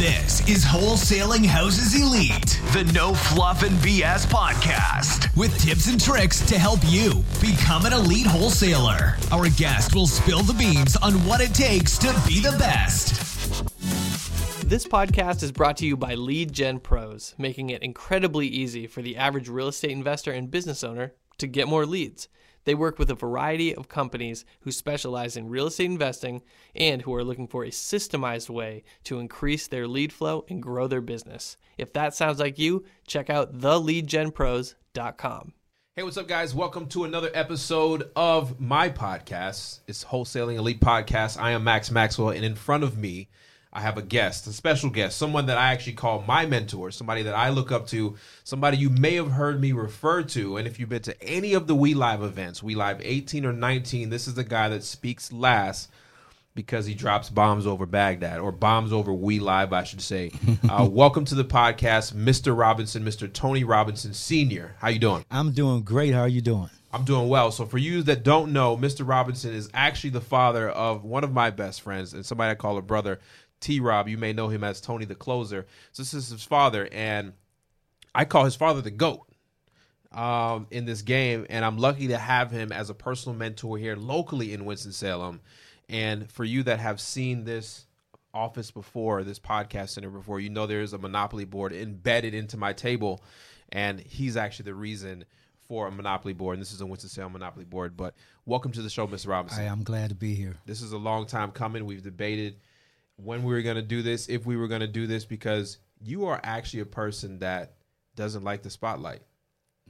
This is Wholesaling Houses Elite, the no fluff and BS podcast with tips and tricks to help you become an elite wholesaler. Our guest will spill the beans on what it takes to be the best. This podcast is brought to you by Lead Gen Pros, making it incredibly easy for the average real estate investor and business owner to get more leads. They work with a variety of companies who specialize in real estate investing and who are looking for a systemized way to increase their lead flow and grow their business. If that sounds like you, check out theleadgenpros.com. Hey, what's up, guys? Welcome to another episode of my podcast. It's Wholesaling Elite Podcast. I am Max Maxwell, and in front of me, I have a guest, a special guest, someone that I actually call my mentor, somebody that I look up to, somebody you may have heard me refer to. And if you've been to any of the We Live events, We Live 18 or 19, this is the guy that speaks last because he drops bombs over Baghdad or bombs over We Live, I should say. Uh, welcome to the podcast, Mr. Robinson, Mr. Tony Robinson Sr. How you doing? I'm doing great. How are you doing? I'm doing well. So for you that don't know, Mr. Robinson is actually the father of one of my best friends and somebody I call a brother, T Rob. You may know him as Tony the Closer. So this is his father, and I call his father the GOAT um, in this game. And I'm lucky to have him as a personal mentor here locally in Winston-Salem. And for you that have seen this office before, this podcast center before, you know there is a Monopoly board embedded into my table. And he's actually the reason for a Monopoly board. And this is a Winston-Salem Monopoly board. But welcome to the show, Mr. Robinson. I am glad to be here. This is a long time coming. We've debated – when we were going to do this, if we were going to do this, because you are actually a person that doesn't like the spotlight.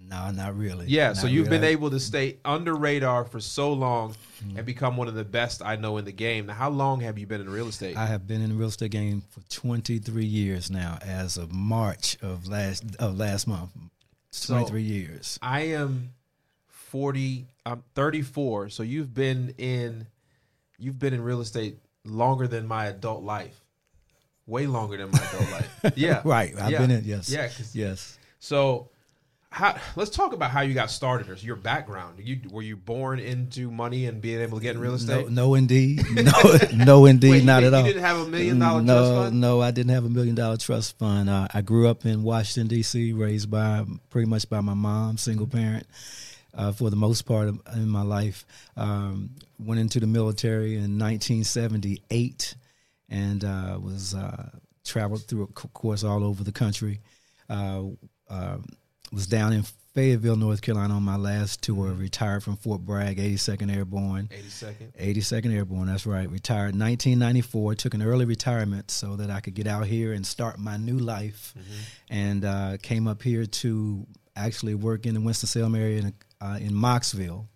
No, not really. Yeah, not so you've really. been able to stay under radar for so long mm-hmm. and become one of the best I know in the game. Now, how long have you been in real estate? I have been in the real estate game for 23 years now, as of March of last of last month. 23 so years. I am 40. I'm 34. So you've been in you've been in real estate longer than my adult life. Way longer than my adult life. Yeah. right. I've yeah. been in yes. Yeah. Yes. So how, let's talk about how you got started or your background. You were you born into money and being able to get in real estate? No, no indeed. No, no indeed, Wait, not at all. You didn't have a million dollar no, trust fund? No, I didn't have a million dollar trust fund. Uh, I grew up in Washington D.C., raised by pretty much by my mom, single parent uh, for the most part of, in my life. Um, went into the military in 1978 and uh, was uh, traveled through, of course, all over the country. Uh, um, was down in Fayetteville, North Carolina on my last tour. Retired from Fort Bragg, 82nd Airborne. 82nd. 82nd Airborne. That's right. Retired 1994. Took an early retirement so that I could get out here and start my new life. Mm-hmm. And uh, came up here to actually work in the Winston Salem area in a uh, in Mocksville,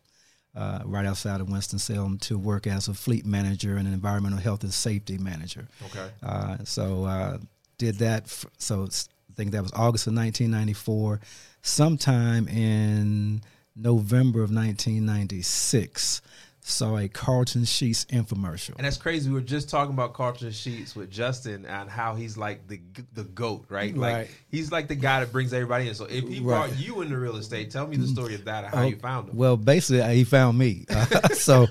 uh, right outside of Winston-Salem, to work as a fleet manager and an environmental health and safety manager. Okay. Uh, so uh, did that. F- so I think that was August of 1994. Sometime in November of 1996, saw a Carleton Sheets infomercial. And that's crazy. We were just talking about Carleton Sheets with Justin and how he's like the the goat, right? Right. Like he's like the guy that brings everybody in. So if he right. brought you into real estate, tell me the story of that, how oh, you found him. Well, basically, uh, he found me. Uh, so,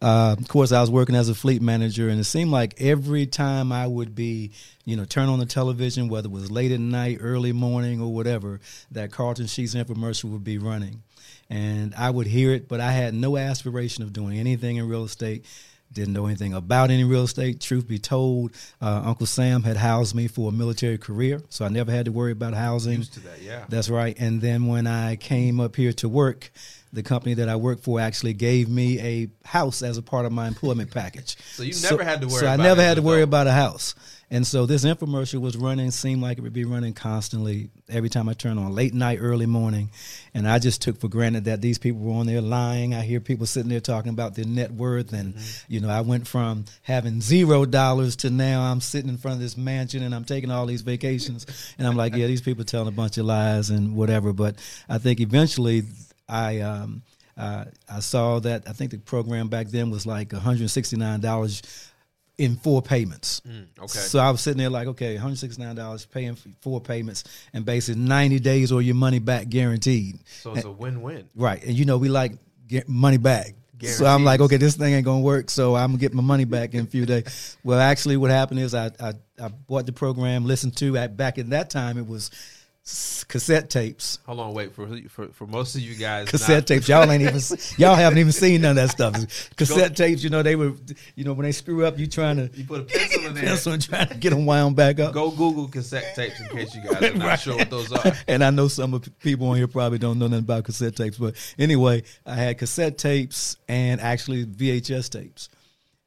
uh, of course, I was working as a fleet manager, and it seemed like every time I would be, you know, turn on the television, whether it was late at night, early morning, or whatever, that Carleton Sheets infomercial would be running and I would hear it, but I had no aspiration of doing anything in real estate. Didn't know anything about any real estate. Truth be told, uh, Uncle Sam had housed me for a military career, so I never had to worry about housing. Used to that, yeah. That's right. And then when I came up here to work, the company that I worked for actually gave me a house as a part of my employment package. so you never so, had to worry. So I never had to worry about a house. And so this infomercial was running, seemed like it would be running constantly every time I turned on, late night, early morning. And I just took for granted that these people were on there lying. I hear people sitting there talking about their net worth. And, mm-hmm. you know, I went from having zero dollars to now I'm sitting in front of this mansion and I'm taking all these vacations. and I'm like, yeah, these people telling a bunch of lies and whatever. But I think eventually I, um, uh, I saw that I think the program back then was like $169 in four payments. Mm, okay. So I was sitting there like, okay, one hundred sixty nine dollars paying four payments, and basically ninety days or your money back guaranteed. So it's and, a win win. Right, and you know we like get money back. So I'm like, okay, this thing ain't gonna work. So I'm gonna get my money back in a few days. Well, actually, what happened is I I, I bought the program, listened to. At, back at that time, it was cassette tapes. Hold on, wait for for for most of you guys. Cassette not- tapes. Y'all ain't even y'all haven't even seen none of that stuff. Cassette tapes. You know they were. You know when they screw up, you trying to You put a pencil in there. pencil and trying to get them wound back up. Go Google cassette tapes in case you guys are not Right. sure what those are. and I know some of people on here probably don't know nothing about cassette tapes, but anyway, I had cassette tapes and actually VHS tapes.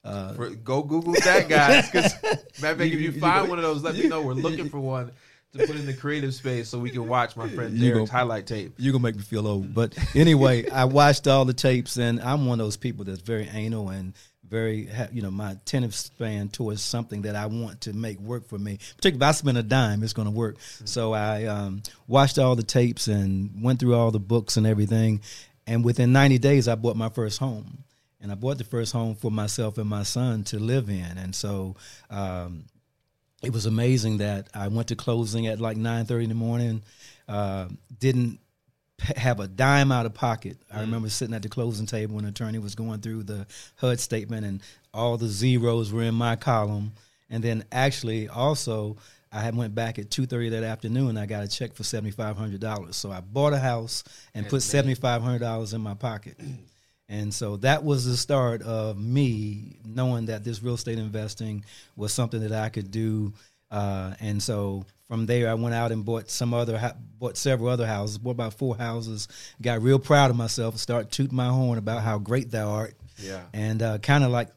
Uh, for, go Google that, guys. Because if You- you you- find you- one of those, let me know. We're looking for one to put in the creative space so we can watch my friend Derek's go- highlight tape. You're gonna make me feel old, but anyway, I watched all the tapes, and I'm one of those people that's very anal and very, you know, my attentive span towards something that I want to make work for me. Particularly if I spend a dime, it's gonna work. So I um, watched all the tapes and went through all the books and everything, and within 90 days, I bought my first home. And I bought the first home for myself and my son to live in, and so um, it was amazing that I went to closing at like nine thirty in the morning. Uh, didn't have a dime out of pocket. I remember sitting at the closing table when attorney was going through the HUD statement, and all the zeros were in my column. And then actually, also, I went back at two thirty that afternoon. and I got a check for seventy five hundred dollars. So I bought a house and And put seventy five hundred dollars in my pocket. And so that was the start of me knowing that this real estate investing was something that I could do. Uh, and so from there, I went out and bought some other, bought several other houses, bought about four houses. Got real proud of myself, started tooting my horn about how great thou art, Yeah. and uh, kind of like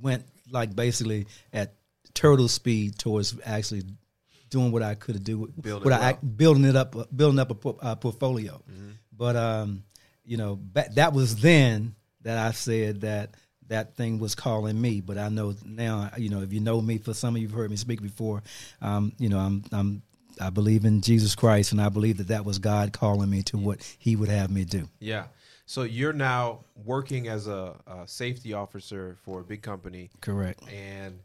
went like basically at turtle speed towards actually doing what I could do, Build it what I. Mm-hmm. building it up, building up a uh, portfolio. But um, you know, that was then that I said that that thing was calling me. But I know now, you know, if you know me, for some of you've heard me speak before, um, you know, I'm I'm I believe in Jesus Christ, and I believe that that was God calling me to what He would have me do. Yeah. So you're now working as a, a safety officer for a big company, Correct. and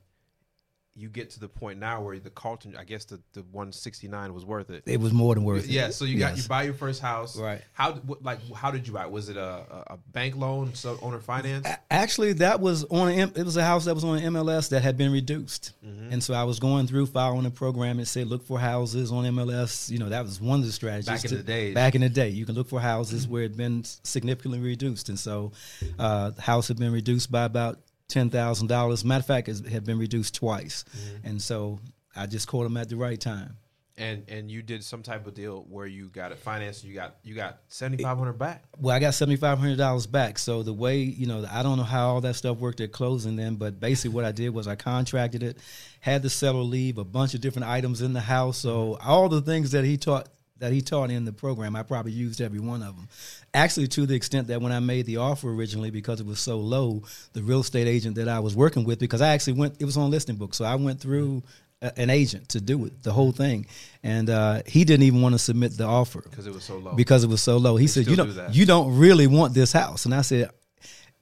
you get to the point now where the Carleton, I guess the, the 169 was worth it. It was more than worth it. Yeah, so you got Yes. you buy your first house. Right. How what, like how did you buy? it? Was it a, a, bank loan, so owner finance? Actually, that was on a, it was a house that was on MLS that had been reduced, Mm-hmm. and so I was going through following the program and said look for houses on MLS. You know that was one of the strategies. Back in to- the days. Back in the day, you can look for houses where it had been significantly reduced, and so uh, the house had been reduced by about ten thousand dollars. Matter of fact, it had been reduced twice, Mm-hmm. and so I just caught him at the right time. And and you did some type of deal where you got it financed. You got you got 7500 back. Well, I got seventy five hundred dollars back. So the way you know, I don't know how all that stuff worked at closing then, but basically what I did was I contracted it, had the seller leave a bunch of different items in the house. So all the things that he taught that he taught in the program, I probably used every one of them. Actually, to the extent that when I made the offer originally, because it was so low, the real estate agent that I was working with, because I actually went, it was on listing book, so I went through a- an agent to do it, the whole thing, and uh, he didn't even want to submit the offer because it was so low. because it was so low. He said, "You do don't, that. you don't really want this house." And I said,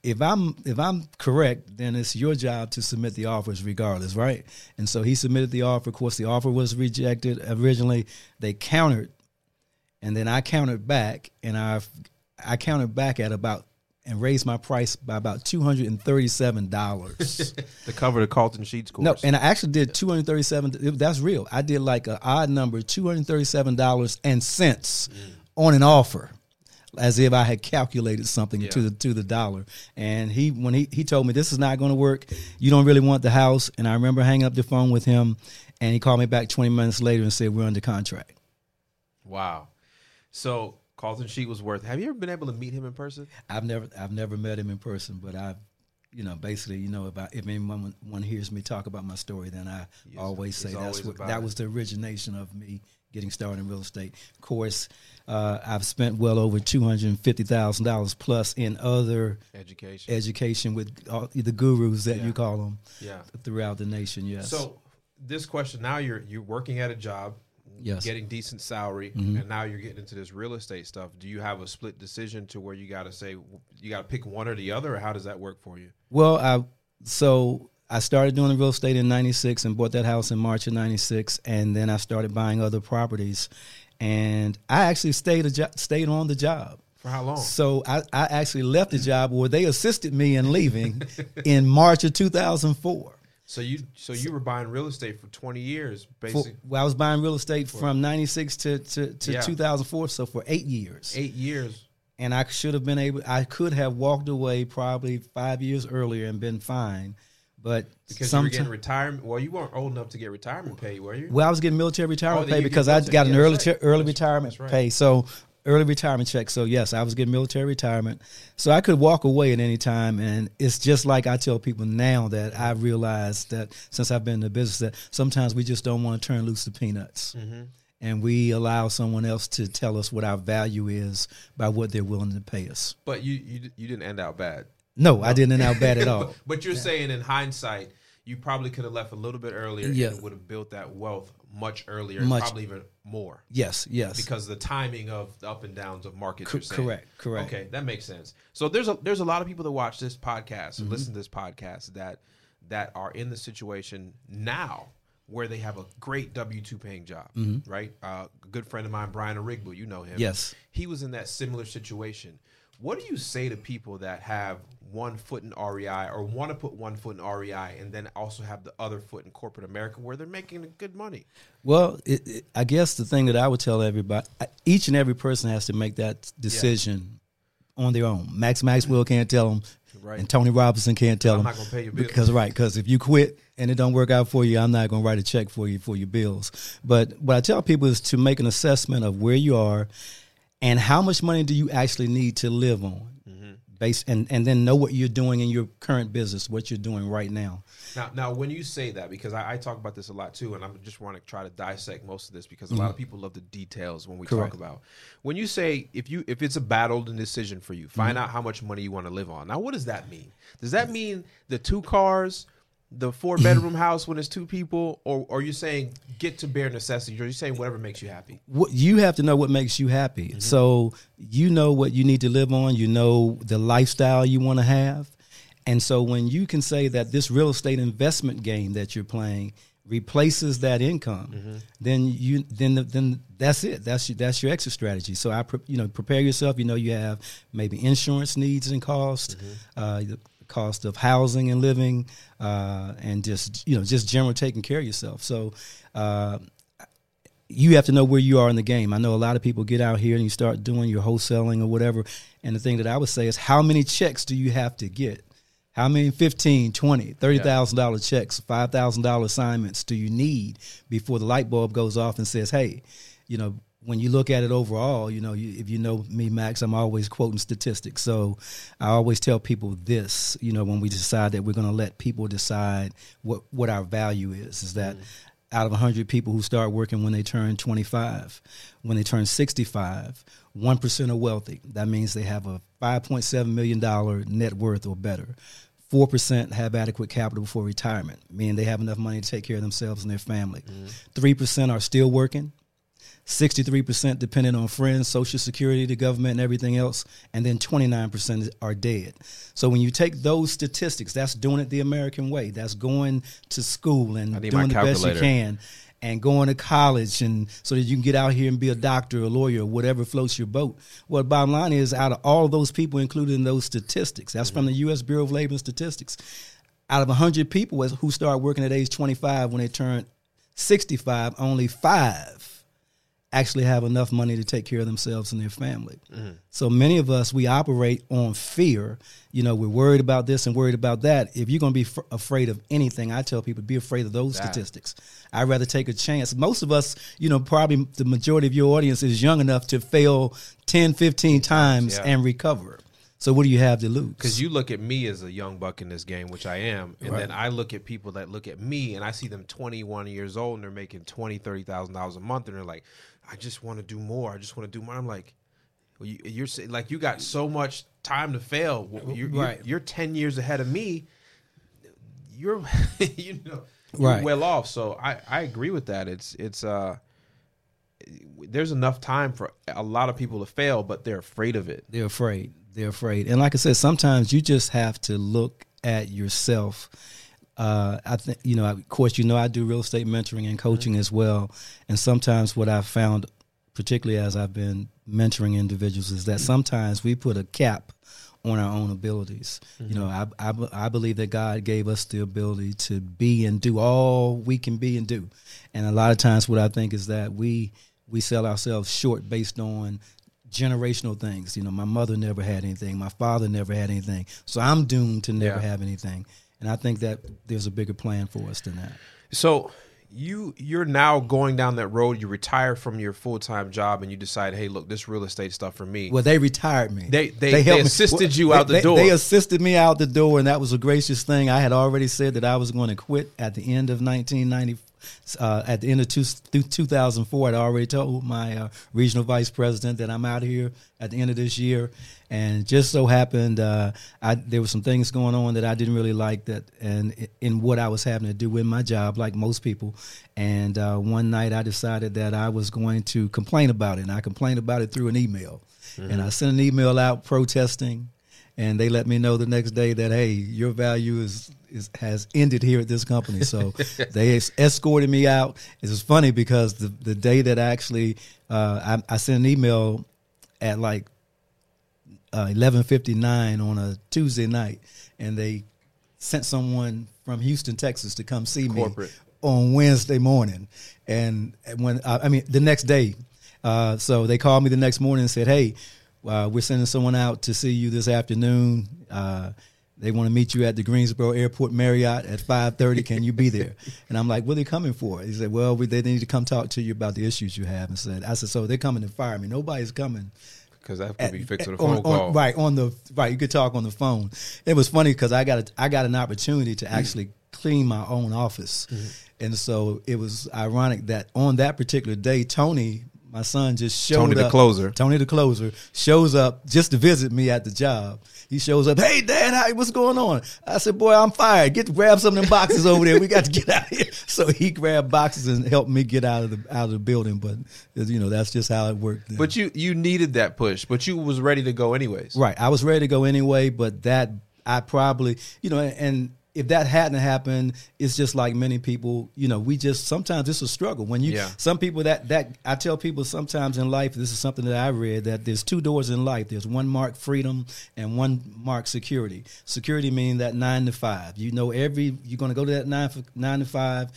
"If I'm if I'm correct, then it's your job to submit the offers regardless, right?" And so he submitted the offer. Of course, the offer was rejected originally. They countered, and then I countered back, and I I countered back at about and raised my price by about two hundred and thirty seven dollars. to cover the Carleton Sheets course. No, and I actually did two hundred thirty-seven. That's real. I did like an odd number, two hundred thirty-seven dollars and cents mm. on an offer, as if I had calculated something to the to the dollar. And he, when he he told me this is not going to work, you don't really want the house. And I remember hanging up the phone with him, and he called me back twenty minutes later and said we're under contract. wow. So Carleton Sheet was worth. Have you ever been able to meet him in person? I've never I've never met him in person, but I've you know basically you know if if anyone one hears me talk about my story, then I Yes, always say that's always what that it. was the origination of me getting started in real estate. Of course, uh, I've spent well over two hundred and fifty thousand dollars plus in other Education. education with all, the gurus that Yeah. you call them yeah. throughout the nation. Yes. So this question now you're you're working at a job, Yes. Mm-hmm. getting decent salary, and now you're getting into this real estate stuff. Do you have a split decision to where you got to say you got to pick one or the other, or how does that work for you? Well, I so I started doing the real estate in '96 and bought that house in March of '96, and then I started buying other properties, and I actually stayed a jo- stayed on the job For how long? So I, I actually left the job where they assisted me in leaving in March of 2004. So you so you were buying real estate for 20 years, For, well, I was buying real estate from 96 to, to, to Yeah. 2004, so for eight years. eight years. And I should have been able, I could have walked away probably five years earlier and been fine. But Because you were getting retirement. Well, you weren't old enough to get retirement pay, were you? Well, I was getting military retirement Oh, pay because I got an early early retirement right. pay. So early retirement check. So yes, I was getting military retirement. So I could walk away at any time. And it's just like I tell people now that I realized that since I've been in the business that sometimes we just don't want to turn loose the peanuts. Mm-hmm. And we allow someone else to tell us what our value is by what they're willing to pay us. But you you you didn't end out bad. No, I didn't end out bad at all. But you're saying in hindsight, you probably could have left a little bit earlier Yeah. and would have built that wealth much earlier, Much. probably even more. Yes, yes. Because the timing of the up and downs of markets. Co- correct, correct. Okay, that makes sense. So there's a there's a lot of people that watch this podcast Mm-hmm. and listen to this podcast that that are in the situation now where they have a great W two paying job, right? Uh, a good friend of mine, Brian Arigbo, you know him. Mm-hmm. Yes. he was in that similar situation. What do you say to people that have one foot in REI or want to put one foot in REI and then also have the other foot in corporate America where they're making good money? Well, it, it, I guess the thing that I would tell everybody, each and every person has to make that decision on their own. Max Maxwell can't tell them, Right. and Tony Robinson can't tell I'm them. not gonna pay your bills. because right, because if you quit and it don't work out for you, I'm not going to write a check for you for your bills. But what I tell people is to make an assessment of where you are and how much money do you actually need to live on. Mm-hmm. Based, and, and then know what you're doing in your current business, what you're doing right now. Now, now, when you say that, because I, I talk about this a lot too, and I just want to try to dissect most of this because a lot of people love the details when we Mm-hmm. Correct. talk about. When you say if you if it's a battled decision for you, Mm-hmm. find out how much money you want to live on. Now, what does that mean? Does that mean the two cars, the four bedroom house when it's two people, or, or are you saying get to bare necessities, or are you saying whatever makes you happy? what you have to know what makes you happy. Mm-hmm. So you know what you need to live on. You know the lifestyle you want to have, and so when you can say that this real estate investment game that you're playing replaces that income, mm-hmm. then you then then that's it. That's your, that's your exit strategy. So I pre- you know prepare yourself. You know you have maybe insurance needs and cost. Mm-hmm. Uh, the cost of housing and living, uh, and just you know just general taking care of yourself. So uh, you have to know where you are in the game. I know a lot of people get out here and you start doing your wholesaling or whatever. And the thing that I would say is how many checks do you have to get? How many 15, 20, $30,000 checks, $5,000 assignments do you need before the light bulb goes off and says, "Hey, you know, when you look at it overall, you know, you, if you know me, Max, I'm always quoting statistics. So I always tell people this, you know, when we decide that we're going to let people decide what, what our value is, is that mm-hmm. out of 100 people who start working when they turn 25, when they turn 65, 1% are wealthy. That means they have a $5.7 million net worth or better. 4% have adequate capital for retirement, meaning they have enough money to take care of themselves and their family. Mm-hmm. 3% are still working. 63% dependent on friends, social security, the government, and everything else, and then 29% are dead. So when you take those statistics, that's doing it the American way. That's going to school and doing the best you can, and going to college, and so that you can get out here and be a doctor, a lawyer, whatever floats your boat. Well, bottom line is, out of all those people included in those statistics, that's from the U.S. Bureau of Labor Statistics. Out of 100 people who start working at age 25, when they turn 65, only five actually have enough money to take care of themselves and their family. Mm-hmm. So many of us we operate on fear. You know, we're worried about this and worried about that. If you're going to be f- afraid of anything, I tell people be afraid of those That. statistics. I'd rather take a chance. Most of us, you know, probably the majority of your audience is young enough to fail 10, 15 times yeah. and recover. So what do you have to lose? Because you look at me as a young buck in this game, which I am, and Right. then I look at people that look at me and I see them 21 years old and they're making 20, 30,000 dollars a month, and they're like, I just want to do more. I just want to do more. I'm like, well, you, you're like you got so much time to fail. You're, you're- Right. you're, 10 years ahead of me. You're, you know, you're Right. well off. So I, I agree with that. It's it's uh, there's enough time for a lot of people to fail, but they're afraid of it. They're afraid. They're afraid. And like I said, sometimes you just have to look at yourself. Uh, I think you know. Of course, you know I do real estate mentoring and coaching as well. And sometimes what I've found particularly as I've been mentoring individuals, is that sometimes we put a cap on our own abilities. You know, I, I, I believe that God gave us the ability to be and do all we can be and do. And a lot of times, what I think is that we we sell ourselves short based on generational things. You know, my mother never had anything, my father never had anything, so I'm doomed to never Yeah. have anything. And I think that there's a bigger plan for us than that. So you you're now going down that road. You retire from your full time job, and you decide, hey, look, this real estate stuff for me. Well, they retired me. They- they- they me- assisted you out the door. They assisted me out the door, and that was a gracious thing. I had already said that I was going to quit at the end of 1990. Uh, at the end of two, 2004, I'd already told my uh, regional vice president that I'm out of here at the end of this year, and just so happened uh, I, there were some things going on that I didn't really like that, and in what I was having to do with my job, like most people. And uh, one night, I decided that I was going to complain about it, and I complained about it through an email, and I sent an email out protesting and they let me know the next day that hey, your value is, is has ended here at this company. So they es- escorted me out. It was funny because the the day that I actually uh, I, I sent an email at like uh, eleven fifty nine on a Tuesday night, and they sent someone from Houston, Texas, to come see Corporate. me on Wednesday morning, and when uh, I mean the next day. Uh, so they called me the next morning and said, "Hey, uh, we're sending someone out to see you this afternoon. Uh, they want to meet you at the Greensboro Airport Marriott at 5:30. Can you be there?" And I'm like, "What are they coming for?" He said, "Well, we, they need to come talk to you about the issues you have." And said, "I said, so they're coming to fire me. Nobody's coming." because that could be at- fixed with a phone on- call. right on the right. You could talk on the phone. It was funny because I got a, I got an opportunity to actually clean my own office, Mm-hmm. and so it was ironic that on that particular day, Tony, my son, just showed up. Tony the closer. Tony the closer shows up just to visit me at the job. He shows up. Hey, Dad, how, what's going on? I said, Boy, I'm fired. Get to grab some of them boxes over there. We got to get out of here. So he grabbed boxes and helped me get out of the out of the building. But you know, that's just how it worked. then. But you you needed that push, but you was ready to go anyways. Right. I was ready to go anyway, but that I probably, you know, and if that hadn't happened, it's just like many people, you know, we just sometimes it's a struggle. When you Yeah. some people that that I tell people sometimes in life, this is something that I read that there's two doors in life. There's one marked freedom and one marked security. Security meaning that nine to five. You know, every you're going to go to that nine nine to five,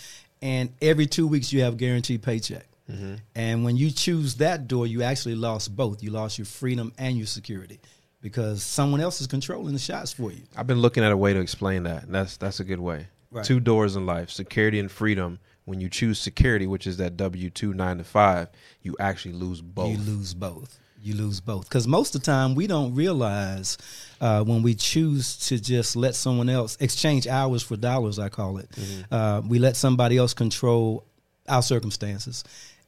and every two weeks you have a guaranteed paycheck. Mm-hmm. And when you choose that door, you actually lost both. You lost your freedom and your security because someone else is controlling the shots for you. I've been looking at a way to explain that. and That's that's a good way. Right. Two doors in life: security and freedom. When you choose security, which is that W two nine to five, you actually lose both. You lose both. You lose both because most of the time we don't realize uh, when we choose to just let someone else exchange hours for dollars. I call it. Uh, we let somebody else control our circumstances,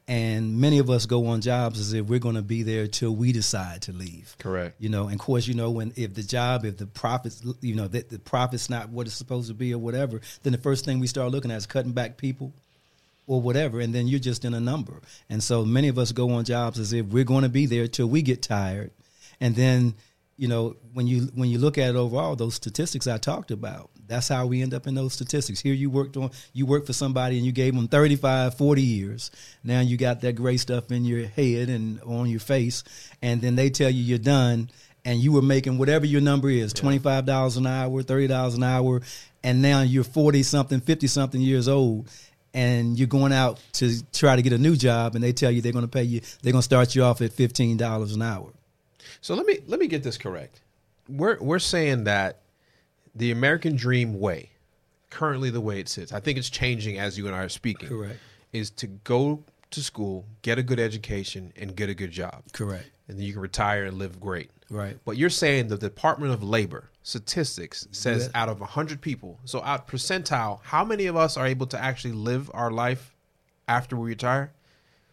and many of us go on jobs as if we're going to be there till we decide to leave. Correct. You know, and of course, you know, when if the job, if the profits, you know, that the profit's not what it's supposed to be or whatever, then the first thing we start looking at is cutting back people or whatever, and then you're just in a number. And so many of us go on jobs as if we're going to be there till we get tired, and then you know when you when you look at it overall, those statistics I talked about, that's how we end up in those statistics. Here you worked on you worked for somebody and you gave them 35, 40 years. Now you got that gray stuff in your head and on your face, and then they tell you you're done. And you were making whatever your number is, twenty five dollars an hour, thirty dollars an hour, and now you're forty something, fifty something years old, and you're going out to try to get a new job and they tell you they're going to pay you they're going to start you off at $15 an hour So let me let me get this correct. We're we're saying that the American dream way, currently the way it sits, I think it's changing as you and I are speaking. Correct. Is to go to school, get a good education, and get a good job. correct And then you can retire and live great. Right. But you're saying the Department of Labor statistics says Yeah. out of 100 people, so out percentile, how many of us are able to actually live our life after we retire?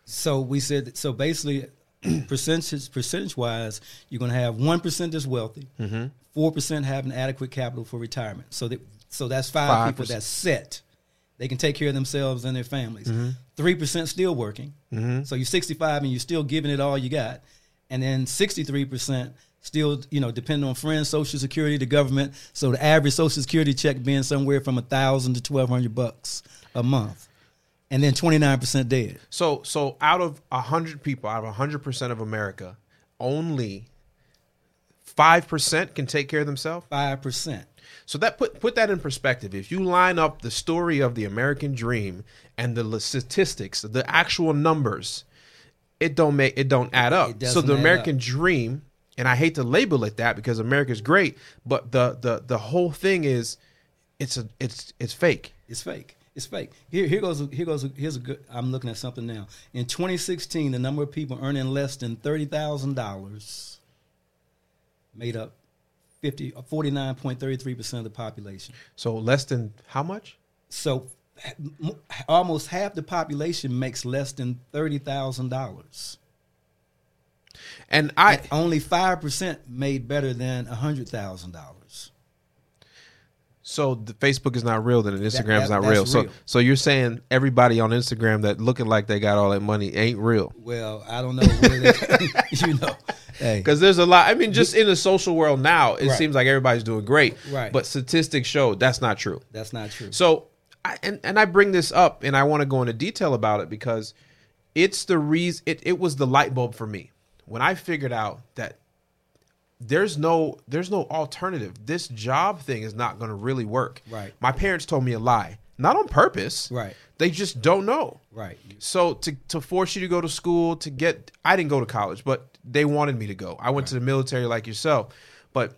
so we said so basically percentage percentage wise you're going to have 1% that's wealthy mm-hmm. 4% having adequate capital for retirement. So that so that's five people 5%. that's set. They can take care of themselves and their families. Mm-hmm. 3% still working. Mm-hmm. So you're 65 and you're still giving it all you got. And then 63% still you know depend on friends social security the government. So the average social security check being somewhere from a thousand to 1200 bucks a month and then 29% dead. So so out of hundred people, out of hundred percent of America, only five percent can take care of themselves. 5%. So that put put that in perspective. If you line up the story of the American dream and the statistics, the actual numbers, it don't make it don't add up. So the American up. dream, and I hate to label it that because America's great, but the the the whole thing is it's a it's it's fake. It's fake. It's fake. Here, here goes. Here goes. Here's a good. I'm looking at something now. In 2016, the number of people earning less than thirty thousand dollars made up 50, 49.33 percent of the population. So less than how much? So, almost half the population makes less than thirty thousand dollars. And I Only five percent made better than hundred thousand dollars. So the Facebook is not real, then and Instagram is that- not that's real. So so you're saying everybody on Instagram that looking like they got all that money ain't real? Well, I don't know. You know, hey, Because there's a lot. I mean, just in the social world now, it Right. seems like everybody's doing great. Right. But statistics show that's not true. that's not true. So, I, and and I bring this up, and I want to go into detail about it because it's the reason. It it was the light bulb for me when I figured out that there's no there's no alternative. This job thing is not going to really work. Right. My parents told me a lie, not on purpose. Right. They just don't know. Right. So to to force you to go to school to get I didn't go to college, but they wanted me to go. I went to the military like yourself. But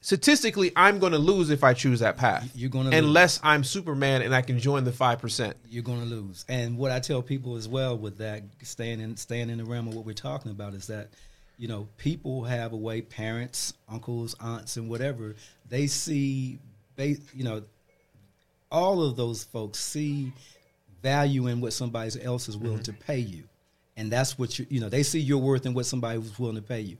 statistically, I'm going to lose if I choose that path. You're gonna lose. unless I'm Superman and I can join the five percent. you're going to lose. And what I tell people as well with that, staying in staying in the realm of what we're talking about, is that you know people have a way, parents, uncles, aunts, and whatever they see. They, you know, all of those folks see value in what somebody else is willing mm-hmm. to pay you, and that's what you you know they see your worth in what somebody was willing to pay you.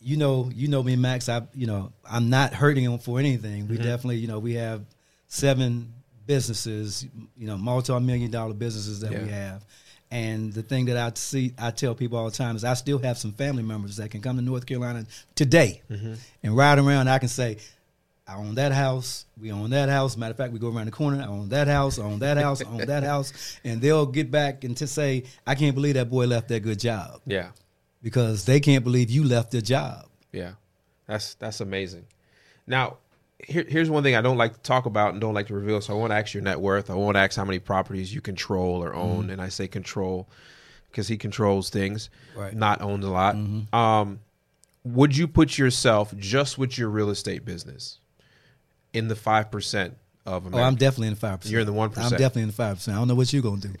You know, you know me, Max. I, you know, I'm not hurting them for anything. We mm-hmm. definitely, you know, we have seven businesses, you know, multi-million dollar businesses that we have. And the thing that I see, I tell people all the time is I still have some family members that can come to North Carolina today mm-hmm. and ride around. I can say, I own that house. We own that house. Matter of fact, we go around the corner. I own that house. I own that house. I own that house. And they'll get back and to say, I can't believe that boy left that good job Yeah, because they can't believe you left the job. yeah, that's that's amazing. Now, here, here's one thing I don't like to talk about and don't like to reveal. So I won't ask your net worth. I won't ask how many properties you control or own. And I say control because he controls things, Right. not owns a lot. Um, would you put yourself just with your real estate business in the five percent of America? Oh, I'm definitely in the five percent. You're in the 1%. I'm definitely in the five percent. I don't know what you're gonna do.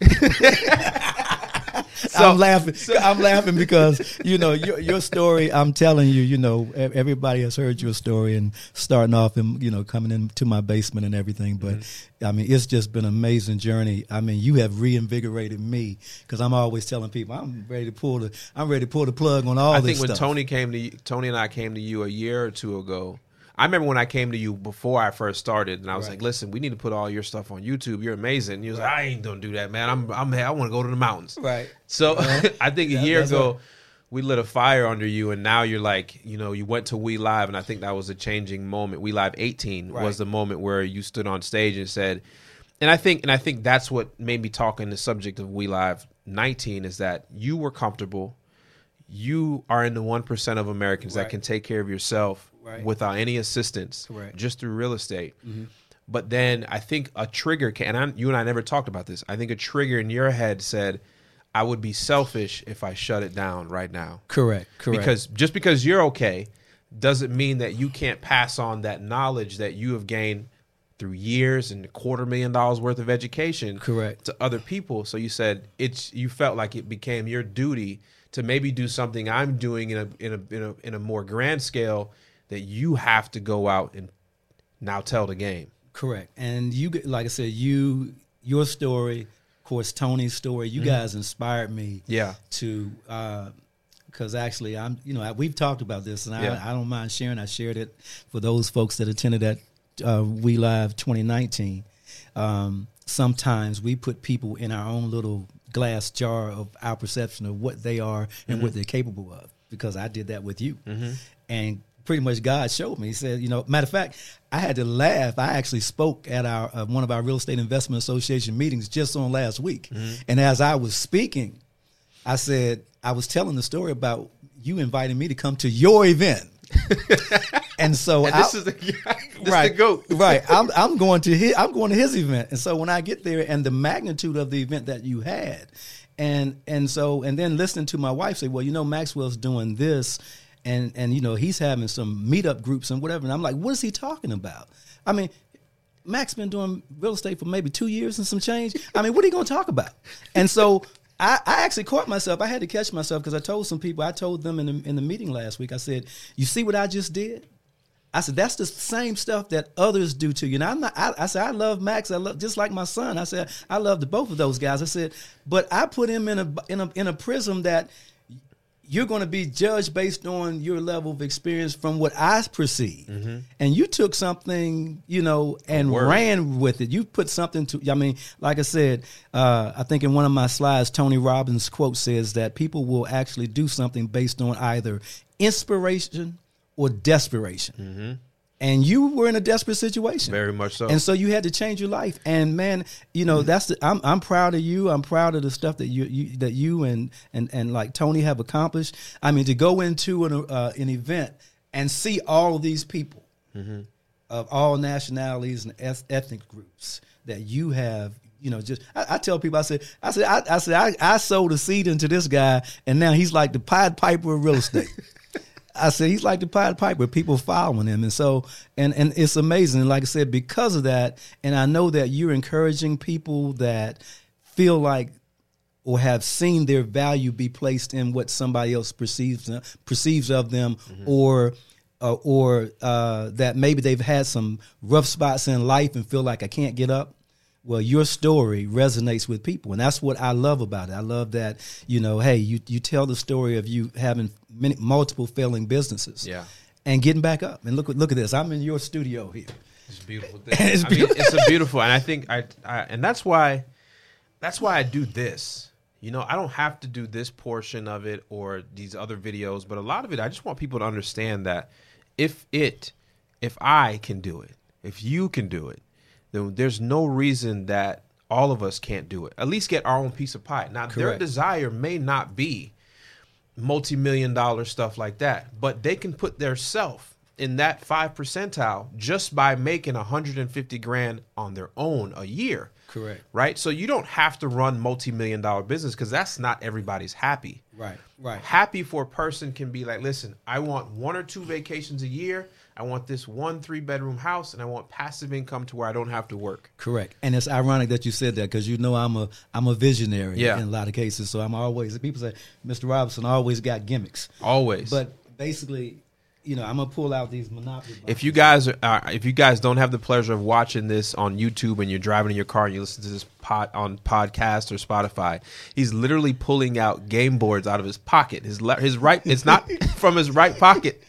So- I'm laughing. I'm laughing because you know your your story. I'm telling you, you know, everybody has heard your story and starting off and you know coming into my basement and everything. But Mm-hmm. I mean, it's just been an amazing journey. I mean, you have reinvigorated me because I'm always telling people I'm ready to pull the I'm ready to pull the plug on all I this think when stuff. Tony came to Tony and I came to you a year or two ago. I remember when I came to you before I first started, and I was Right. like, "Listen, we need to put all your stuff on YouTube. You're amazing." And he was like, "I ain't gonna do that, man. I'm, I'm, I want to go to the mountains." Right. So I think a Yeah, year ago, right. we lit a fire under you, and now you're like, you know, you went to We Live, and I think that was a changing moment. We Live 18 Right. was the moment where you stood on stage and said, and I think, and I think that's what made me talk in the subject of We Live 19 is that you were comfortable. You are in the one percent of Americans that can take care of yourself Right. without any assistance, Correct. Mm-hmm. just through real estate. But then I think a trigger can, and I, you and I never talked about this. I think a trigger in your head said, "I would be selfish if I shut it down right now." Correct. Correct. Because just because you're okay doesn't mean that you can't pass on that knowledge that you have gained through years and a quarter million dollars worth of education Correct. to other people. So you said it's you felt like it became your duty to maybe do something I'm doing in a in a in a in a more grand scale that you have to go out and now tell the game. Correct. And you, get- like I said, you, your story, of course, Tony's story, you guys inspired me. Mm-hmm. Yeah. To, because actually, I'm, you know, I, we've talked about this, and Yeah. I, I don't mind sharing. I shared it for those folks that attended that uh, We Live 2019. Um, sometimes we put people in our own little glass jar of our perception of what they are and Mm-hmm. what they're capable of. Because I did that with you, and pretty much God showed me. He said, you know, matter of fact, I had to laugh. I actually spoke at our uh, one of our real estate investment association meetings just on last week, and as I was speaking, I said I was telling the story about you inviting me to come to your event. and so And this I- is the, this right, the goat. right. I'm I'm going to his I'm going to his event, and so when I get there, and the magnitude of the event that you had, and and so and then listening to my wife say, well, you know, Maxwell's doing this, and and you know he's having some meetup groups and whatever, and I'm like, what is he talking about? I mean. Max been doing real estate for maybe two years and some change. I mean, what are you going to talk about? And so I, I actually caught myself. I had to catch myself because I told some people. I told them in the in the meeting last week. I said, "You see what I just did? I said that's the same stuff that others do to you. And I'm not. I, I said I love Max. I love just like my son. I said I love the both of those guys. I said, but I put him in a in a in a prism that you're going to be judged based on your level of experience from what I perceive. And you took something, you know, and word. ran with it. You put something to. I mean, like I said, uh, I think in one of my slides, Tony Robbins' quote says that people will actually do something based on either inspiration or desperation. And you were in a desperate situation. Very much so. And so you had to change your life. And man, you know, that's the, I'm I'm proud of you. I'm proud of the stuff that you, you that you and and and like Tony have accomplished. I mean, to go into an uh, an event and see all of these people of all nationalities and eth- ethnic groups that you have. You know, just I, I tell people, I said, I said, I, I said, I, I sowed a seed into this guy, and now he's like the Pied Piper of real estate. I said he's like the Pied Piper. People following him, and so and and it's amazing. Like I said, because of that, and I know that you're encouraging people that feel like or have seen their value be placed in what somebody else perceives perceives of them, or uh, or uh, that maybe they've had some rough spots in life and feel like I can't get up. Well, your story resonates with people, and that's what I love about it. I love that you know, hey, you you tell the story of you having many multiple failing businesses, Yeah. and getting back up. And look look at this. I'm in your studio here. It's a beautiful thing. It's I mean, beautiful. it's a beautiful, and I think I, I, and that's why, that's why I do this. You know, I don't have to do this portion of it or these other videos, but a lot of it, I just want people to understand that if it, if I can do it, if you can do it, then there's no reason that all of us can't do it. At least get our own piece of pie. Now, their desire may not be multi-million dollar stuff like that but they can put their self in that five percentile just by making 150 grand on their own a year Correct. right so you don't have to run multi-million dollar business because that's not everybody's happy Right. Right. happy for a person can be like listen i want one or two vacations a year i want this one three bedroom house and i want passive income to where i don't have to work Correct, and it's ironic that you said that because you know I'm a I'm a visionary Yeah. in a lot of cases. So I'm always people say Mr. Robinson always got gimmicks, always but basically, you know, I'm gonna pull out these monopoly. If you guys are, uh, if you guys don't have the pleasure of watching this on YouTube and you're driving in your car and you listen to this pod on podcast or Spotify, he's literally pulling out game boards out of his pocket. His le- his right, it's not from his right pocket.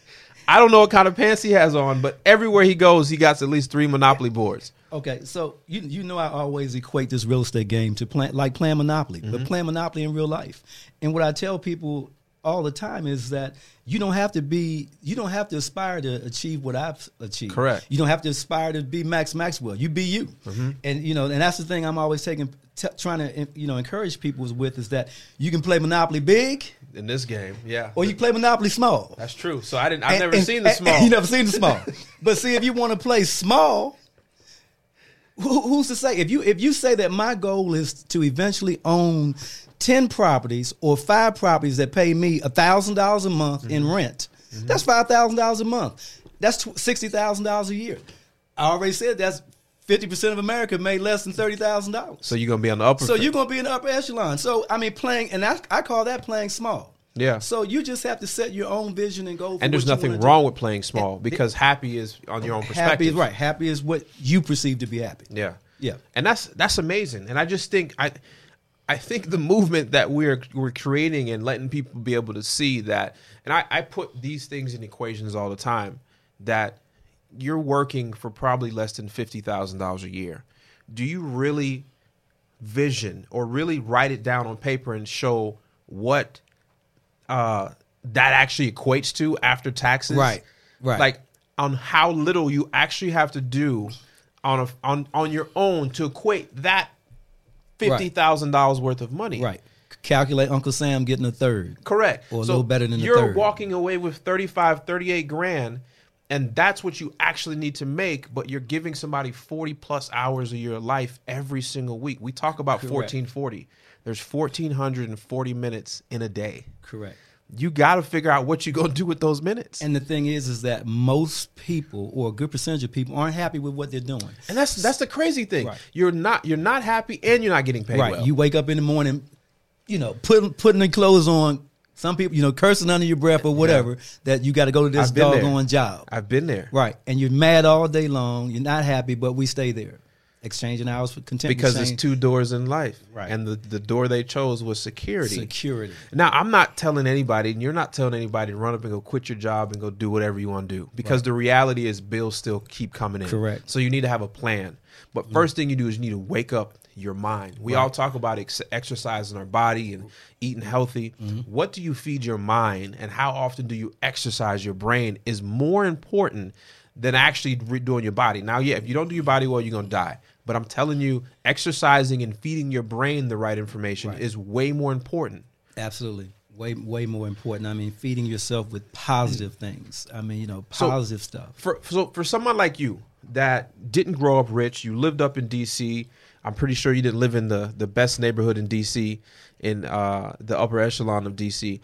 I don't know what kind of pants he has on, but everywhere he goes, he got at least three Monopoly boards. Okay, so you you know I always equate this real estate game to plan like playing Monopoly, Mm-hmm. but playing Monopoly in real life. And what I tell people all the time is that you don't have to be you don't have to aspire to achieve what I've achieved. Correct. You don't have to aspire to be Max Maxwell. You be you. Mm-hmm. And you know, and that's the thing I'm always taking t- trying to you know encourage people with is that you can play Monopoly big In this game, yeah, or you play Monopoly small. that's true. So I didn't. I've And- never and- seen the small. You never seen the small. but see, if you want to play small, who, who's to say? If you if you say that my goal is to eventually own ten properties or five properties that pay me thousand dollars a month Mm-hmm. in rent, that's five thousand dollars a month. That's sixty thousand dollars a year. I already said that's fifty percent of America made less than thirty thousand dollars. so you're gonna be on the upper. So you're going to be in the upper echelon. So I mean, playing, and I, I call that playing small. Yeah. So you just have to set your own vision and go. For and there's nothing wanna do. wrong with playing small because happy is on your own perspective. Happy is right. Happy is what you perceive to be happy. Yeah. Yeah. And that's that's amazing. And I just think I I think the movement that we're we're creating and letting people be able to see that and I, I put these things in equations all the time that you're working for probably less than fifty thousand dollars a year. Do you really vision or really write it down on paper and show what uh that actually equates to after taxes? Right. Right. Like on how little you actually have to do on a on on your own to equate that fifty thousand dollars worth of money. Right. Calculate Uncle Sam getting a third. Correct. Or a little better than you're walking away with 35, 38 grand, and that's what you actually need to make, but you're giving somebody 40 plus hours of your life every single week. We talk about Correct. 1440. There's 1440 minutes in a day. Correct. You got to figure out what you're going to do with those minutes. And, the thing is, is that most people, or a good percentage of people, aren't happy with what they're doing. And that's that's the crazy thing. Right. You're not you're not happy and you're not getting paid right. well. You wake up in the morning, you know, putting putting the clothes on. Some people, you know, cursing under your breath or whatever, that you got to go to this I've there. doggone job. I've been there. Right. And you're mad all day long. You're not happy, but we stay there. Exchanging hours for contempt. Because there's two doors in life. Right. And the, the door they chose was security. security. Now, I'm not telling anybody, and you're not telling anybody to run up and go quit your job and go do whatever you want to do. Because the reality is bills still keep coming in. Correct. So you need to have a plan. But first thing you do is you need to wake up your mind. We all talk about ex- exercising our body and eating healthy. Mm-hmm. What do you feed your mind and how often do you exercise your brain is more important than actually re- doing your body. Now, yeah, if you don't do your body well, you're going to die. But I'm telling you, exercising and feeding your brain the right information Right. is way more important. Absolutely. Way way more important. I mean, feeding yourself with positive things. I mean, you know, So- positive stuff. for so for someone like you that didn't grow up rich, you lived up in DC. I'm pretty sure you didn't live in the the best neighborhood in DC, in uh, the upper echelon of DC.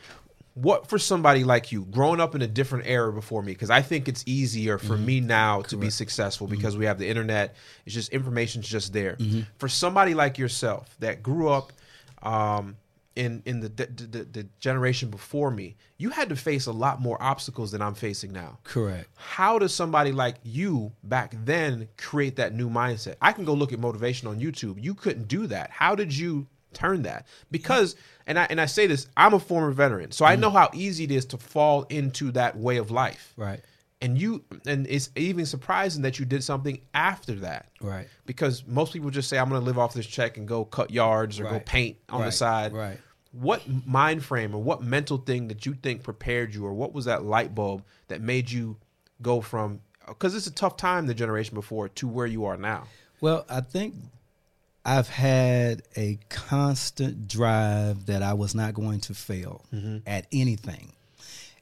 What for somebody like you, growing up in a different era before me? Because I think it's easier for mm-hmm. me now to be successful mm-hmm. because we have the internet. It's just information's just there. Mm-hmm. For somebody like yourself that grew up um, in in the, the, the the generation before me, you had to face a lot more obstacles than I'm facing now Correct. how does somebody like you back then create that new mindset? I can go look at motivation on YouTube. You couldn't do that. How did you turn that? Because and I and I say this, I'm a former veteran, so I mm. know how easy it is to fall into that way of life. Right. And you and it's even surprising that you did something after that. Right. Because most people just say I'm going to live off this check and go cut yards or go paint on the side. Right. What mind frame or what mental thing that you think prepared you, or what was that light bulb that made you go from? Because it's a tough time the generation before to where you are now. Well, I think I've had a constant drive that I was not going to fail mm-hmm. at anything.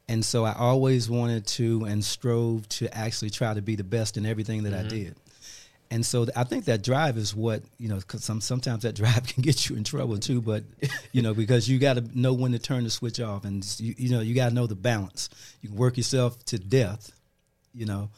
And so I always wanted to and strove to actually try to be the best in everything that I mm-hmm. did. And so I think that drive is what, you know, because some, sometimes that drive can get you in trouble too, but, you know, because you got to know when to turn the switch off and, you, you know, you got to know the balance. You can work yourself to death, you know,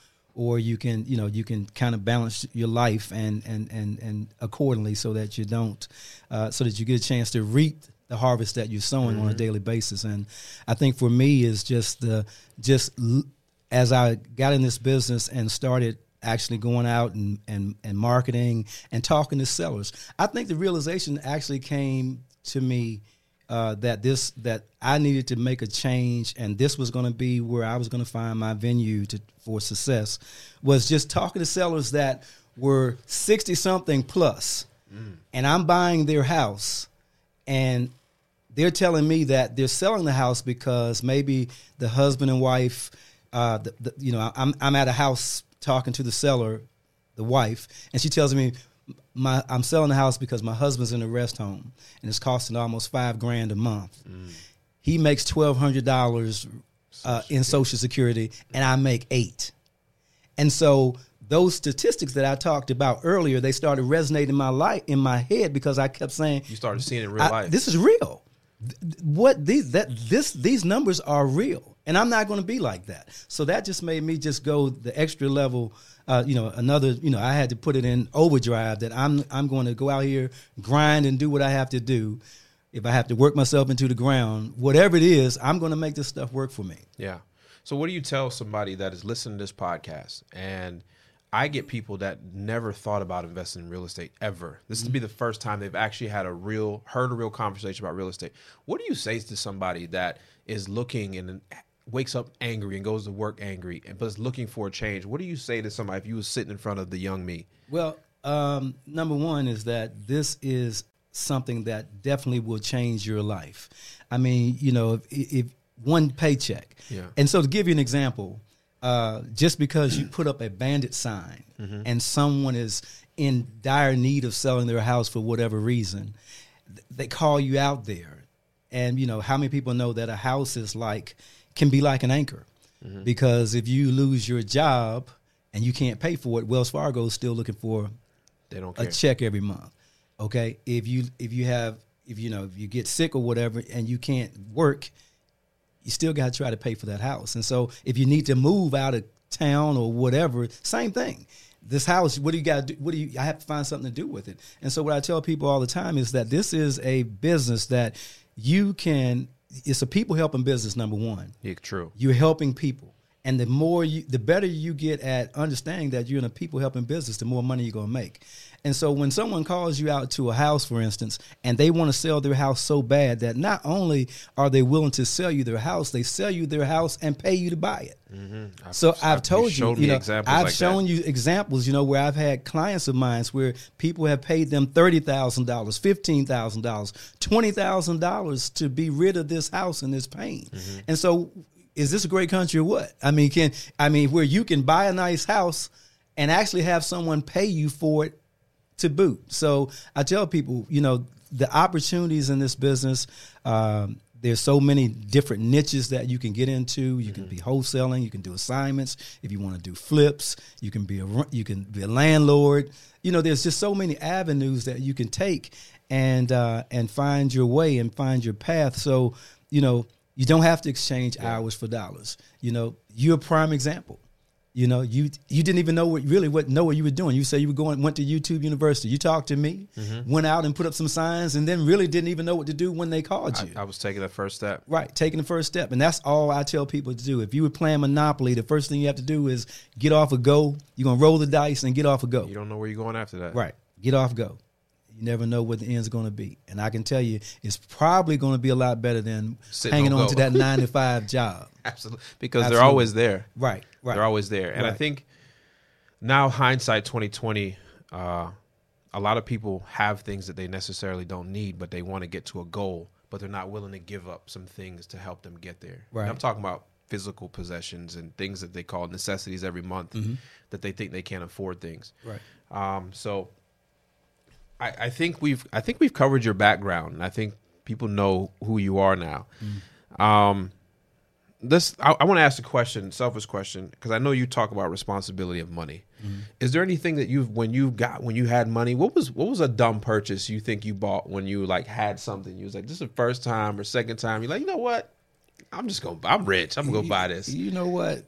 or you can you know you can kind of balance your life and and and and accordingly so that you don't uh, so that you get a chance to reap the harvest that you're sowing on a daily basis. And i think for me is just the just l- as i got in this business and started actually going out and, and, and marketing and talking to sellers i think the realization actually came to me uh, that this that I needed to make a change, and this was going to be where I was going to find my venue to for success. Was just talking to sellers that were sixty something plus, and I'm buying their house, and they're telling me that they're selling the house because maybe the husband and wife, uh, the, the, you know, I'm I'm at a house talking to the seller, the wife, and she tells me. My, I'm selling the house because my husband's in a rest home and it's costing almost five grand a month. He makes twelve hundred dollars uh, in Social Security, and I make eight. And so those statistics that I talked about earlier, they started resonating in my life in my head because I kept saying, You started seeing it in real life. This is real. What these that this these numbers are real, and I'm not going to be like that. So that just made me just go the extra level. Uh, you know, another. You know, I had to put it in overdrive that I'm I'm going to go out here, grind, and do what I have to do. If I have to work myself into the ground, whatever it is, I'm going to make this stuff work for me. Yeah. So what do you tell somebody that is listening to this podcast and I get people that never thought about investing in real estate ever. This would be the first time they've actually had a real heard a real conversation about real estate. What do you say to somebody that is looking and wakes up angry and goes to work angry and but is looking for a change? What do you say to somebody if you was sitting in front of the young me? Well, um, number one is that this is something that definitely will change your life. I mean, you know, if, if one paycheck. Yeah. And so to give you an example, uh, just because you put up a bandit sign Mm-hmm. and someone is in dire need of selling their house for whatever reason, th- they call you out there. And you know how many people know that a house is like can be like an anchor, Mm-hmm. because if you lose your job and you can't pay for it, Wells Fargo is still looking for They don't a check every month. Okay, if you if you have if you know if you get sick or whatever and you can't work, you still got to try to pay for that house. And so if you need to move out of town or whatever, same thing. This house, what do you got to do? What do you? I have to find something to do with it. And so what I tell people all the time is that this is a business that you can. It's a people helping business. Number one, Yeah, true. you're helping people and the more you the better you get at understanding that you're in a people helping business the more money you're going to make and so when someone calls you out to a house for instance and they want to sell their house so bad that not only are they willing to sell you their house they sell you their house and pay you to buy it so I've- I've told you, you know, I've like shown that. you examples, you know, where I've had clients of mine where people have paid them thirty thousand dollars, fifteen thousand dollars, twenty thousand dollars to be rid of this house and this pain. Mm-hmm. And so, is this a great country or what? I mean, can I mean where you can buy a nice house and actually have someone pay you for it to boot. So I tell people, you know, the opportunities in this business. Um, there's so many different niches that you can get into. You can be wholesaling. You can do assignments. If you want to do flips, you can be a you can be a landlord. You know, there's just so many avenues that you can take and uh, and find your way and find your path. So you know, you don't have to exchange hours for dollars. You know, you're a prime example. You know, you you didn't even know what really what know what you were doing. You said you were going went to YouTube University. You talked to me, Mm-hmm. went out and put up some signs, and then really didn't even know what to do when they called you. I, I was taking the first step. right, taking the first step, and that's all I tell people to do. If you were playing Monopoly, the first thing you have to do is get off a go. You're gonna roll the dice and get off a go. You don't know where you're going after that. Right, get off go. You never know what the end's going to be, and I can tell you, it's probably going to be a lot better than Sitting hanging on on to that nine to five job. Absolutely. Because they're always there. Right, right. They're always there. And I think now hindsight 2020, uh, a lot of people have things that they necessarily don't need, but they want to get to a goal, but they're not willing to give up some things to help them get there. And Right. I'm talking about physical possessions and things that they call necessities every month that they think they can't afford things. Right. Um, so I, I think we've I think we've covered your background. I think people know who you are now. Um, this I, I want to ask a question, selfish question, because I know you talk about responsibility of money. Mm-hmm. Is there anything that you've when you got when you had money? What was what was a dumb purchase you think you bought when you like had something? You was like, this is the first time or second time. You're like, you know what? I'm just gonna. I'm rich. I'm gonna go buy this. You know what?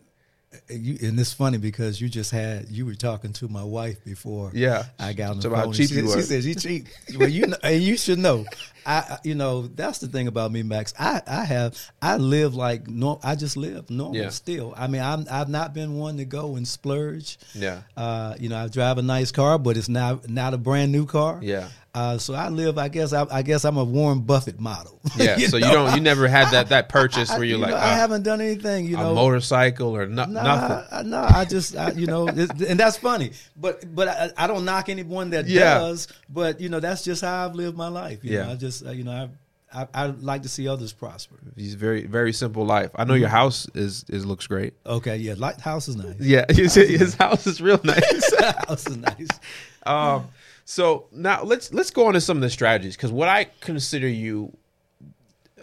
You, and it's funny because you just had you were talking to my wife before. Yeah. I got on the about how phone. cheap she, you said- were. she said you cheap. well, you know, and you should know. I, you know, that's the thing about me, Max. I, I have, I live like no, I just live normal Yeah. still. I mean, I'm, I've not been one to go and splurge. Yeah. Uh, you know, I drive a nice car, but it's not not a brand new car. Yeah. Uh, so I live. I guess. I, I guess I'm a Warren Buffett model. Yeah. so you don't. You never had that that purchase I- where you're you like, know, I ah, haven't done anything. You a know, motorcycle or no, no, nothing. No, I just, I, you know, and that's funny. But but I, I don't knock anyone that Yeah. does. But you know, that's just how I've lived my life. You Yeah. know, I just, uh, you know, I, I I like to see others prosper. He's very very simple life. I know your Mm-hmm. house is is looks great. Okay, yeah, lighthouse is nice. Yeah, his, his house is real nice. house is nice. um, so now let's let's go on to some of the strategies because what I consider you,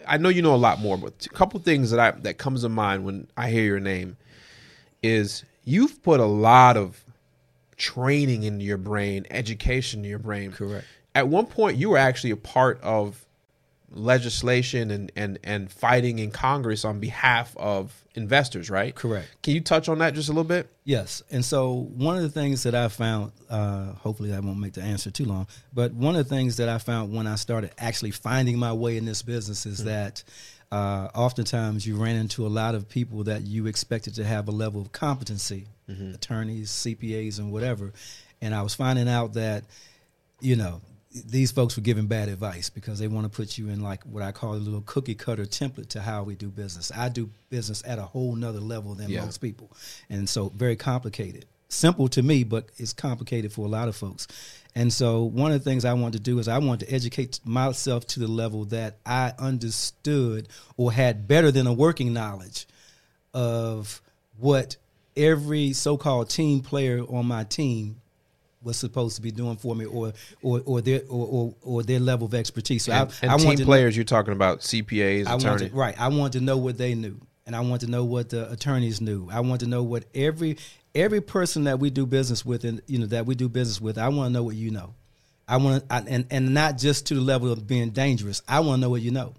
I know you know a lot more, but a couple things that I that comes to mind when I hear your name is you've put a lot of training into your brain, education in your brain. Correct. At one point, you were actually a part of legislation and and and fighting in Congress on behalf of investors, right? Correct. Can you touch on that just a little bit? Yes, and so one of the things that I found, uh, hopefully I won't make the answer too long, but one of the things that I found when I started actually finding my way in this business is that uh, oftentimes you ran into a lot of people that you expected to have a level of competency, attorneys, CPAs, and whatever, and I was finding out that, you know. These folks were giving bad advice because they want to put you in like what I call a little cookie cutter template to how we do business. I do business at a whole nother level than Yeah. most people. And so very complicated. Simple to me, but it's complicated for a lot of folks. And so one of the things I want to do is I want to educate myself to the level that I understood or had better than a working knowledge of what every so-called team player on my team was supposed to be doing for me, or or or their or or, or their level of expertise. So And, I, and I team to know- players, you're talking about CPAs, I to, right. I want to know what they knew, and I want to know what the attorneys knew. I want to know what every every person that we do business with, and you know that we do business with. I want to know what you know. I want to, and and not just to the level of being dangerous. I want to know what you know.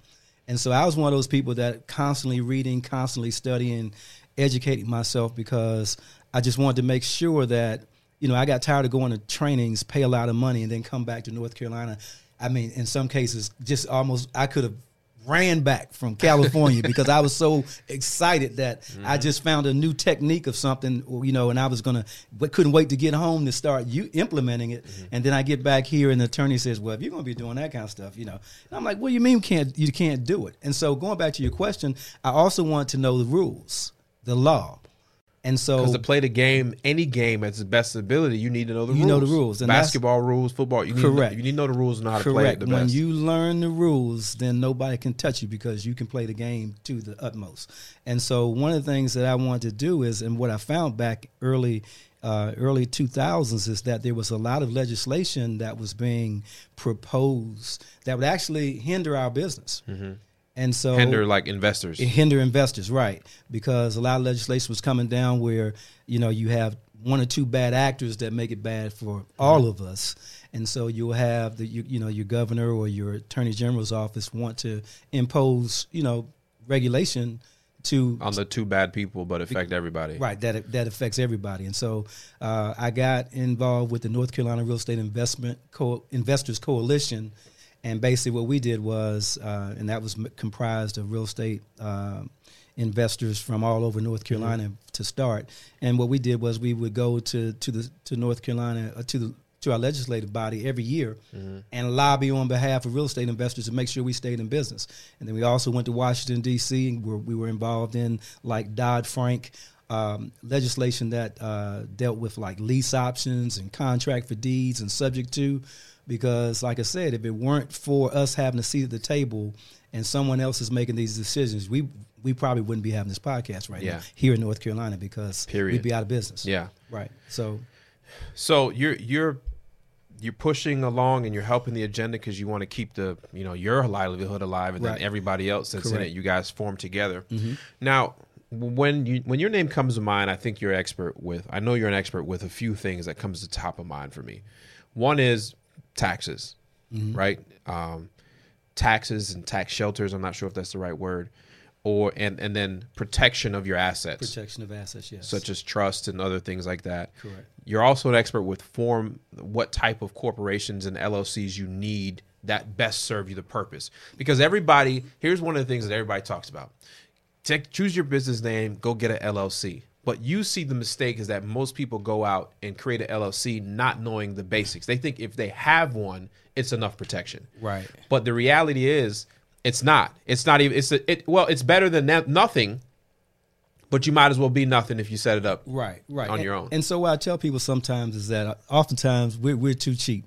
And so I was one of those people that constantly reading, constantly studying, educating myself because I just wanted to make sure that you know I got tired of going to trainings, pay a lot of money, and then come back to North Carolina. I mean, in some cases, just almost I could have ran back from California because I was so excited that I mm-hmm. just found a new technique of something, you know, and I was gonna, but couldn't wait to get home to start you implementing it. Mm-hmm. And then I get back here, and the attorney says, "Well, if you're gonna be doing that kind of stuff, you know," and I'm like, "What do you mean you can't you can't do it?" And so going back to your question, I also want to know the rules, the law, and so Because to play the game, any game at its best ability, you need to know the rules. You rules. know the rules, and Basketball rules, football. You need Correct. You need to know the rules and know how to play it Correct. the When best. you learn the rules, then nobody can touch you because you can play the game to the utmost. And so, one of the things that I wanted to do is, and what I found back early, uh, early two thousands, is that there was a lot of legislation that was being proposed that would actually hinder our business. And so, hinder like investors. it hinder investors, right? Because a lot of legislation was coming down where you know you have one or two bad actors that make it bad for all of us, and so you'll have the you, you know your governor or your attorney general's office want to impose you know regulation to on the two bad people, but affect everybody. Right, that that affects everybody, and so uh, I got involved with the North Carolina Real Estate Investment Co- Investors Coalition, and basically what we did was, uh, and that was m- comprised of real estate uh, investors from all over North Carolina to start. And what we did was we would go to to the to North Carolina uh, to the to our legislative body every year and lobby on behalf of real estate investors to make sure we stayed in business. And then we also went to Washington D.C. and we were, we were involved in like Dodd Frank um, legislation that uh, dealt with like lease options and contract for deeds and subject to. Because, like I said, if it weren't for us having a seat at the table and someone else is making these decisions, we we probably wouldn't be having this podcast right Yeah. now here in North Carolina because Period. we'd be out of business. Yeah. Right. So So you're you're you're pushing along and you're helping the agenda because you want to keep the you know your livelihood alive and Right. then everybody else that's in it. You guys form together. Mm-hmm. Now, when you when your name comes to mind, I think you're expert with. I know you're an expert with a few things that comes to top of mind for me. One is taxes, right? Um, taxes and tax shelters. I'm not sure if that's the right word. Or and and then protection of your assets protection of assets, yes. such as trust and other things like that. Correct. You're also an expert with form what type of corporations and LLCs you need that best serve you the purpose. Because everybody, here's one of the things that everybody talks about. Take, choose your business name, go get an LLC. But you see the mistake is that most people go out and create an LLC not knowing the basics. They think if they have one, it's enough protection. Right. But the reality is, it's not. It's not even. It's a, it. Well, it's better than no- nothing. But you might as well be nothing if you set it up. right, right. on And- your own. And so what I tell people sometimes is that oftentimes we're we're too cheap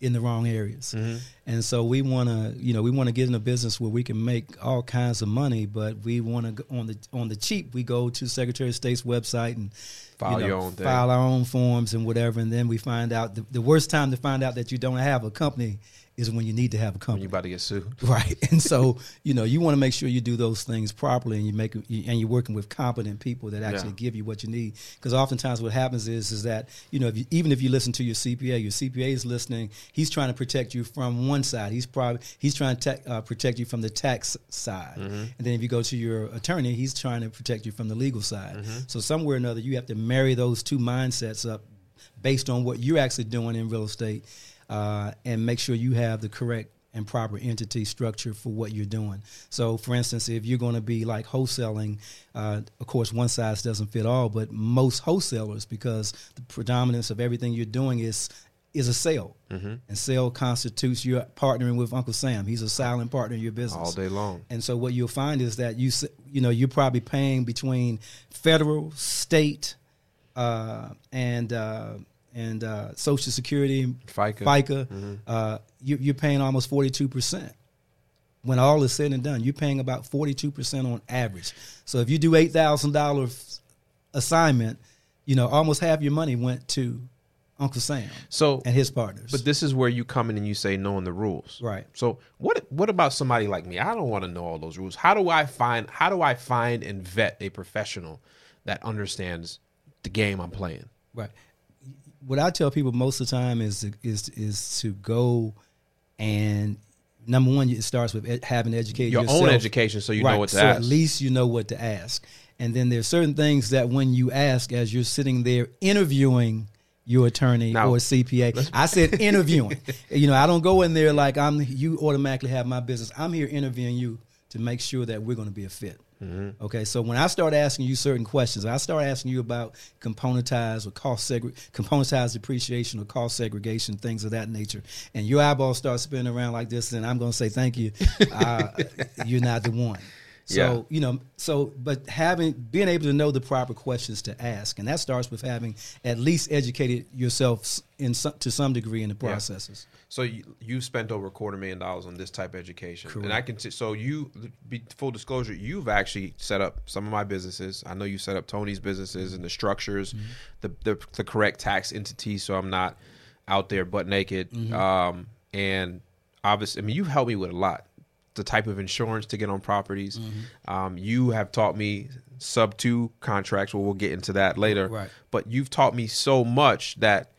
in the wrong areas, Mm-hmm. and so we want to you know we want to get in a business where we can make all kinds of money, but we want to on the on the cheap we go to Secretary of State's website and File you know, your own thing. file our own forms and whatever, and then we find out the, the worst time to find out that you don't have a company is when you need to have a When company. you about to get sued. Right, and so you know you want to make sure you do those things properly, and you make and you're working with competent people that actually Yeah. give you what you need. Because oftentimes what happens is is that you know if you, even if you listen to your CPA, your CPA is listening. He's trying to protect you from one side. He's probably he's trying to uh, protect you from the tax side, Mm-hmm. and then if you go to your attorney, he's trying to protect you from the legal side. Mm-hmm. So somewhere or another, you have to marry those two mindsets up based on what you're actually doing in real estate, uh, and make sure you have the correct and proper entity structure for what you're doing. So, for instance, if you're going to be like wholesaling, uh, of course, one size doesn't fit all, but most wholesalers, because the predominance of everything you're doing is is a sale, Mm-hmm. and sale constitutes you partnering with Uncle Sam. He's a silent partner in your business all day long. and so what you'll find is that you you know you're probably paying between federal, state, uh, and uh, and uh, Social Security, FICA. FICA. Uh, you, you're paying almost forty two percent. When all is said and done, you're paying about forty two percent on average. So if you do eight thousand dollars assignment, you know, almost half your money went to Uncle Sam So, and his partners. but this is where you come in and you say knowing the rules. Right. So what what about somebody like me? I don't want to know all those rules. How do I find how do I find and vet a professional that understands the game I'm playing? Right. What I tell people most of the time is is is to go and number one, it starts with ed- having educated Your yourself. own education so you know Right, what to so ask. at least you know what to ask. And then there's certain things that when you ask, as you're sitting there interviewing your attorney Now- or CPA, I said interviewing. you know, I don't go in there like I'm. You automatically have my business. I'm here interviewing you to make sure that we're going to be a fit. Mm-hmm. Okay, so when I start asking you certain questions, I start asking you about componentized or cost segre- componentized depreciation or cost segregation, things of that nature, and your eyeballs start spinning around like this, then I'm going to say thank you. Uh, you're not the one. So Yeah. you know, so but having being able to know the proper questions to ask, and that starts with having at least educated yourself in some, to some degree in the Yeah. processes. So you, you spent over a quarter million dollars on this type of education, and I can. T- so you, be full disclosure, you've actually set up some of my businesses. I know you set up Tony's businesses and the structures, Mm-hmm. the, the the correct tax entities, so I'm not out there butt naked. Mm-hmm. Um, and obviously, I mean, you've helped me with a lot. The type of insurance to get on properties. Mm-hmm. Um, you have taught me sub two contracts. Well, we'll get into that later. Right. But you've taught me so much that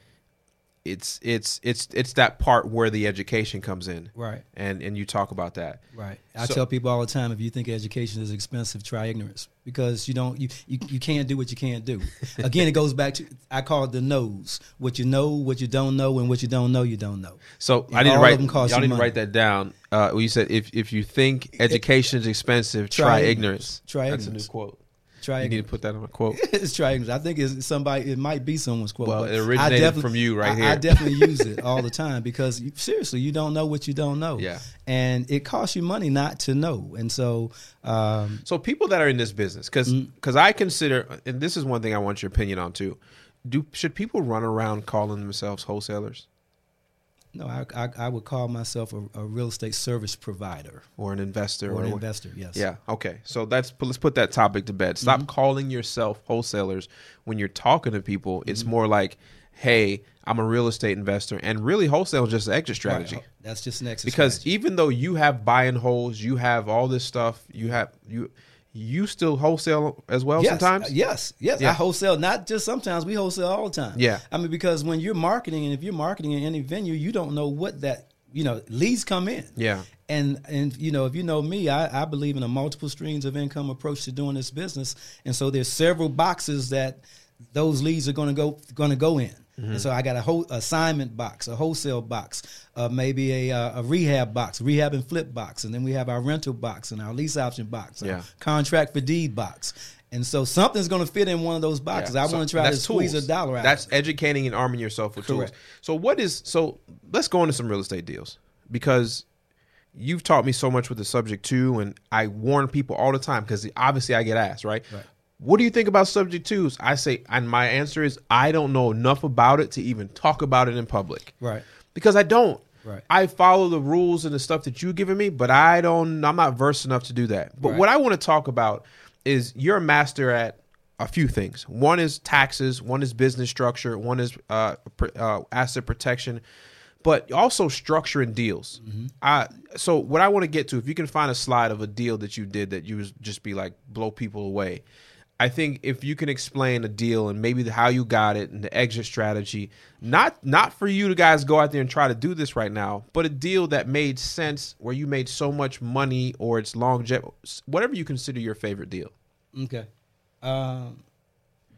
it's it's it's it's that part where the education comes in Right. and and you talk about that Right. I So- tell people all the time if you think education is expensive, try ignorance because you don't you, you you can't do what you can't do. Again, it goes back to I call it the knows. What you know, what you don't know, and what you don't know, you don't know. so And i didn't write them cost y'all didn't money. write that down uh well, you said if if you think education is expensive try, Try ignorance ignorance. Try that's ignorance. a new quote Try you need to put that on a quote it's ignorance. I think it's somebody. It might be someone's quote. Well, it I originated definitely- from you right I, here. I definitely use it all the time because you, seriously, you don't know what you don't know. Yeah. and it costs you money not to know. And so, um, so people that are in this business because Mm. i consider and this is one thing i want your opinion on too do should people run around calling themselves wholesalers no, I, I, I would call myself a, a real estate service provider or an investor or an what- investor. Yes. Yeah. Okay. So that's let's put that topic to bed. Stop Mm-hmm. calling yourself wholesalers when you're talking to people. It's Mm-hmm. more like, "Hey, I'm a real estate investor," and really, wholesale is just an exit strategy. Right. That's just an exit strategy Because strategy. even though you have buy and holds, you have all this stuff. You have you you still wholesale as well yes, sometimes. uh, yes, yes. Yeah. I wholesale. Not just sometimes. We wholesale all the time. Yeah. I mean, because when you're marketing, and if you're marketing in any venue, you don't know what that you know leads come in. Yeah. And and you know, if you know me, I, I believe in a multiple streams of income approach to doing this business, and so there's several boxes that those leads are going to go going to go in. Mm-hmm. And so I got a whole assignment box, a wholesale box, uh, maybe a, uh, a rehab box, rehab and flip box, and then we have our rental box and our lease option box, Yeah. contract for deed box. And so something's going to fit in one of those boxes. Yeah. I So want to try to squeeze tools. a dollar out. That's educating and arming yourself with Correct. tools. So what is so? Let's go into some real estate deals because you've taught me so much with the subject to, and I warn people all the time because obviously I get asked right. Right. What do you think about subject twos? I say, and my answer is I don't know enough about it to even talk about it in public. Right. Because I don't. Right. I follow the rules and the stuff that you've given me, but I don't. I'm not versed enough to do that. But Right. what I want to talk about is you're a master at a few things. One is taxes. One is business structure. One is uh, pr- uh, asset protection, but also structuring deals. I so what I want to get to, if you can find a slide of a deal that you did that you was just be like blow people away. I think if you can explain a deal and maybe the, how you got it and the exit strategy, not not for you to guys go out there and try to do this right now, but a deal that made sense where you made so much money or it's longevity, whatever you consider your favorite deal. Okay. Um,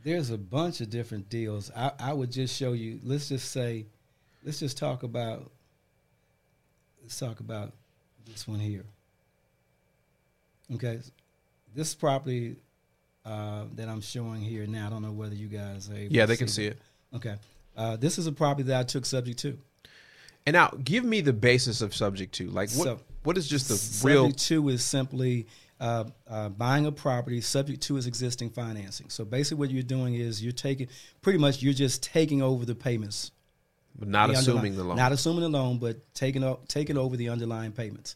there's a bunch of different deals. I, I would just show you. Let's just say, let's just talk about. Let's talk about this one here. Okay, this property uh, that I'm showing here now. I don't know whether you guys are able Yeah, they can see it. Okay, uh, this is a property that I took subject to. And now, give me the basis of subject to. Like, what So- what is just the subject real? to is simply uh, uh, buying a property subject to its existing financing. So basically, what you're doing is you're taking pretty much you're just taking over the payments, but Not the assuming the loan. not assuming the loan, but taking o- taking over the underlying payments.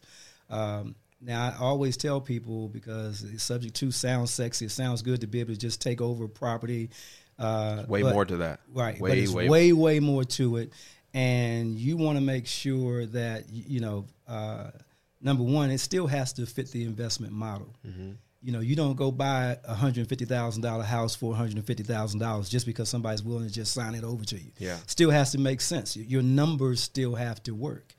Um, Now I always tell people because subject to sounds sexy. It sounds good to be able to just take over property. Uh, Way but- more to that. Right, Way, but it's way, way, way, more to it, and you want to make sure that you know. Uh, number one, it still has to fit the investment model. Mm-hmm. You know, you don't go buy a hundred fifty thousand dollar house for one hundred fifty thousand dollars just because somebody's willing to just sign it over to you. Yeah. still has to make sense. Your numbers still have to work.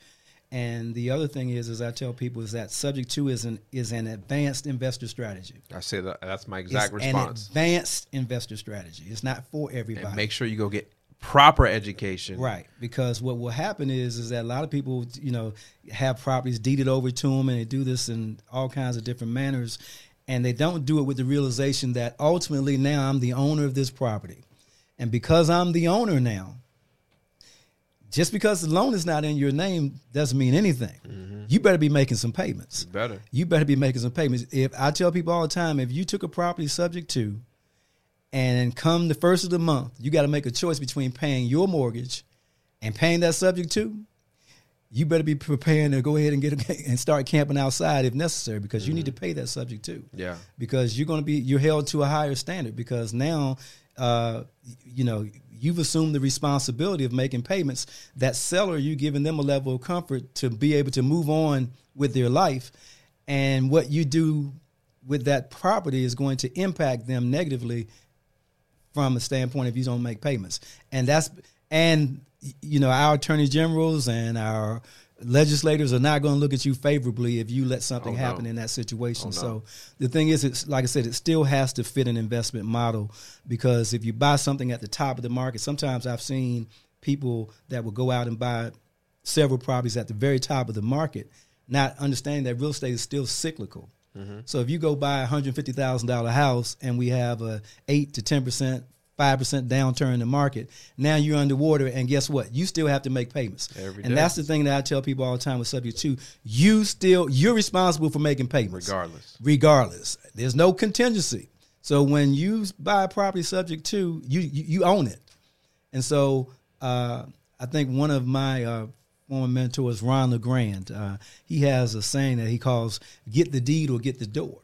And the other thing is, as I tell people, is that subject to is an is an advanced investor strategy. I say that uh, that's my exact it's response. An advanced investor strategy. It's not for everybody. And make sure you go get proper education. Right, because what will happen is is that a lot of people, you know, have properties deeded over to them, and they do this in all kinds of different manners, and they don't do it with the realization that ultimately now I'm the owner of this property, and because I'm the owner now, just because the loan is not in your name doesn't mean anything. You better be making some payments. Better. You better be making some payments. If I tell people all the time, if you took a property subject to, and come the first of the month, you got to make a choice between paying your mortgage and paying that subject to. You better be preparing to go ahead and get and start camping outside if necessary because you need to pay that subject to. Yeah. Because you're going to be you're held to a higher standard because now, uh, you know, you've assumed the responsibility of making payments. That seller, you're giving them a level of comfort to be able to move on with their life, and what you do with that property is going to impact them negatively from a standpoint if you don't make payments. And that's and you know our attorney generals and our legislators are not going to look at you favorably if you let something Oh, no. happen in that situation. Oh, no. So the thing is, it's like I said, it still has to fit an investment model because if you buy something at the top of the market, sometimes I've seen people that will go out and buy several properties at the very top of the market, not understanding that real estate is still cyclical. Mm-hmm. So if you go buy a hundred fifty thousand dollar house and we have a eight to ten percent, five percent downturn in the market, now you're underwater, and guess what? You still have to make payments. Every and day. that's the thing that I tell people all the time with subject to. You still you're responsible for making payments, Regardless. regardless. There's no contingency. So when you buy a property subject to, you you, you own it. And so uh, I think one of my uh, former mentors, Ron LeGrand, uh, he has a saying that he calls "get the deed or get the door,"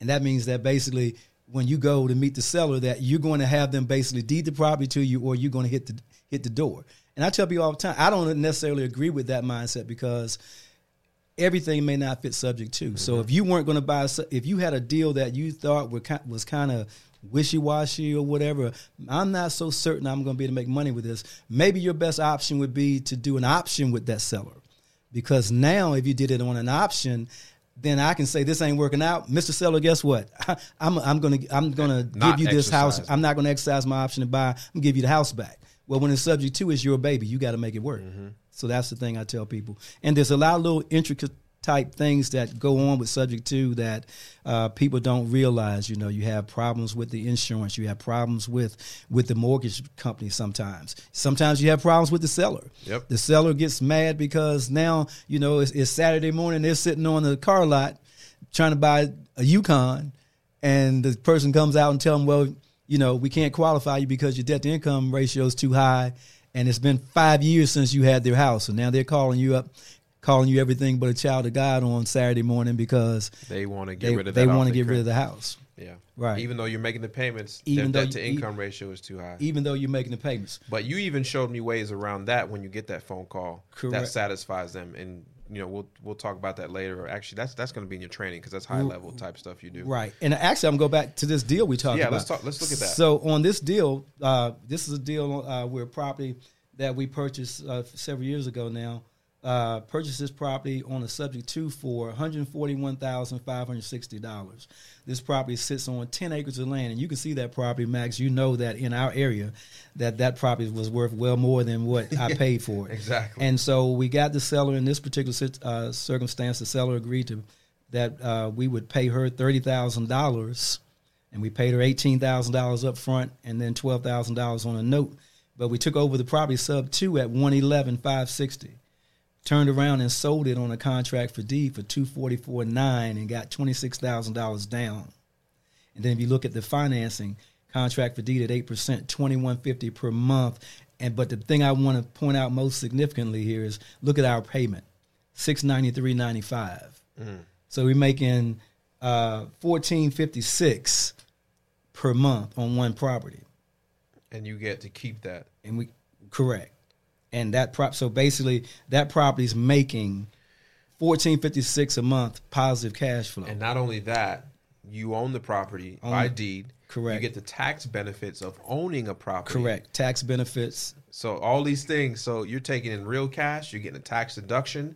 and that means that basically when you go to meet the seller, that you're going to have them basically deed the property to you, or you're going to hit the hit the door. And I tell people all the time, I don't necessarily agree with that mindset because everything may not fit subject to. So mm-hmm. if you weren't going to buy, if you had a deal that you thought were was kind of wishy washy or whatever, I'm not so certain I'm going to be able to make money with this. Maybe your best option would be to do an option with that seller, because now if you did it on an option. Then I can say this ain't working out, Mr. Seller. Guess what? I'm I'm gonna I'm gonna Not give you this house. I'm not gonna exercise my option to buy. I'm gonna give you the house back. Well, when it's subject to, it's your baby. You got to make it work. Mm-hmm. So that's the thing I tell people. And there's a lot of little intricate type things that go on with subject to that uh, people don't realize. You know, you have problems with the insurance. You have problems with with the mortgage company. Sometimes, sometimes you have problems with the seller. Yep. The seller gets mad because now you know it's, it's Saturday morning. They're sitting on the car lot trying to buy a Yukon, and the person comes out and tell them, well, you know, we can't qualify you because your debt to income ratio is too high, and it's been five years since you had their house, and now they're calling you up, calling you everything but a child of God on Saturday morning because They want to get they, rid of they want to get rid of the house, Yeah. Right. Even though you're making the payments, Even their though debt to income ratio is too high. even though you're making the payments. But you even showed me ways around that when you get that phone call that satisfies them, and you know we'll we'll talk about that later. Actually, that's that's going to be in your training because that's high level type stuff you do. Right. And actually, I'm going to go back to this deal we talked Yeah, about. Yeah, let's talk- let's look at that. So on this deal, uh, this is a deal uh, where property that we purchased uh, several years ago now. Uh, purchased this property on a subject to for one hundred forty-one thousand five hundred sixty dollars. This property sits on ten acres of land, and you can see that property, Max. You know that in our area, that that property was worth well more than what I paid for it. Exactly. And so we got the seller in this particular uh, circumstance. The seller agreed to that uh, we would pay her thirty thousand dollars, and we paid her eighteen thousand dollars up front, and then twelve thousand dollars on a note. But we took over the property sub two at one eleven five sixty. Turned around and sold it on a contract for deed for two forty four nine, and got twenty six thousand dollars down. And then if you look at the financing, contract for deed at eight percent, twenty one fifty per month. And but the thing I want to point out most significantly here is look at our payment, six ninety three ninety five. So we're making uh, fourteen fifty six per month on one property, and you get to keep that. and we correct. And that prop so basically that property's making fourteen fifty six a month positive cash flow. And not only that, you own the property Own by deed. Correct. You get the tax benefits of owning a property. correct. Tax benefits. So all these things. So you're taking in real cash. You're getting a tax deduction,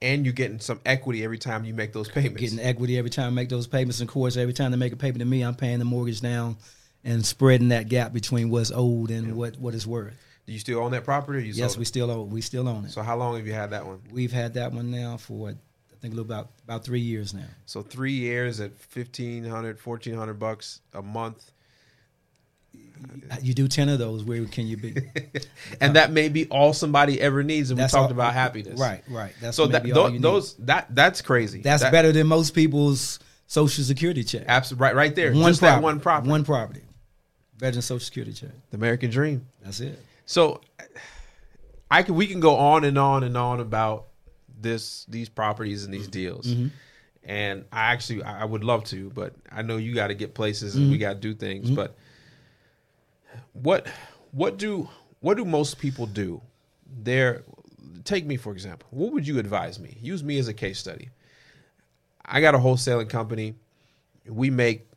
and you're getting some equity every time you make those payments. Getting equity every time I make those payments. And of course, every time they make a payment to me, I'm paying the mortgage down and spreading that gap between what's owed and what, what is worth. Do you still own that property? Or you Yes, we it? still own we still own it. So how long have you had that one? We've had that one now for I think a little about about three years now. So three years at 1500 1400 bucks a month. You do ten of those, where can you be? and that may be all somebody ever needs. And we talked all- about happiness, Right, right. That's So that maybe all tho- you need. those that that's crazy. that's That- better than most people's social security check. Absolutely right, right there. One Just property, that one property. One property. Better than social security check. the American dream. That's it. So I can we can go on and on and on about this these properties and these deals. Mm-hmm. And I actually I would love to, but I know you got to get places and Mm-hmm. we got to do things, but what what do what do most people do? There take me for example. What would you advise me? Use me as a case study. I got a wholesaling company. We make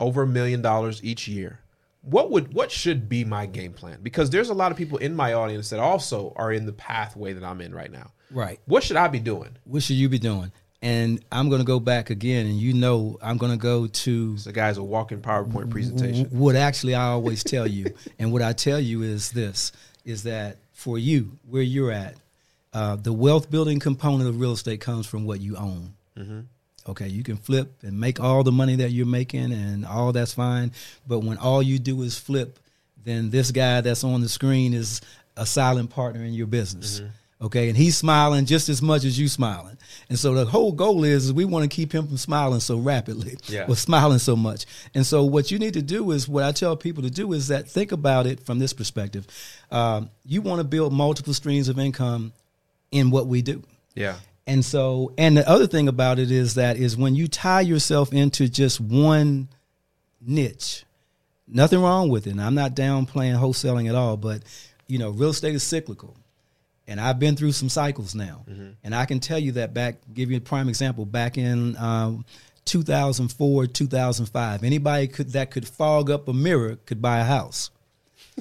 over a million dollars each year. What would what should be my game plan? Because there's a lot of people in my audience that also are in the pathway that I'm in right now. Right. What should I be doing? What should you be doing? And I'm going to go back again, and you know I'm going to go to The guy's a walking PowerPoint presentation. w- what actually I always tell you, and what I tell you is this: is that for you, where you're at, uh, the wealth building component of real estate comes from what you own. Okay, you can flip and make all the money that you're making, and all that's fine. But when all you do is flip, then this guy that's on the screen is a silent partner in your business. Okay, and he's smiling just as much as you smiling. And so the whole goal is, is we want to keep him from smiling so rapidly, Yeah. or smiling so much. And so what you need to do is what I tell people to do is that think about it from this perspective. Um, you want to build multiple streams of income in what we do. Yeah. And so, and the other thing about it is that is when you tie yourself into just one niche, nothing wrong with it. And I'm not downplaying wholesaling at all, but you know, real estate is cyclical. And I've been through some cycles now. And I can tell you that back, give you a prime example, back in um, 2004, 2005, anybody could that could fog up a mirror could buy a house.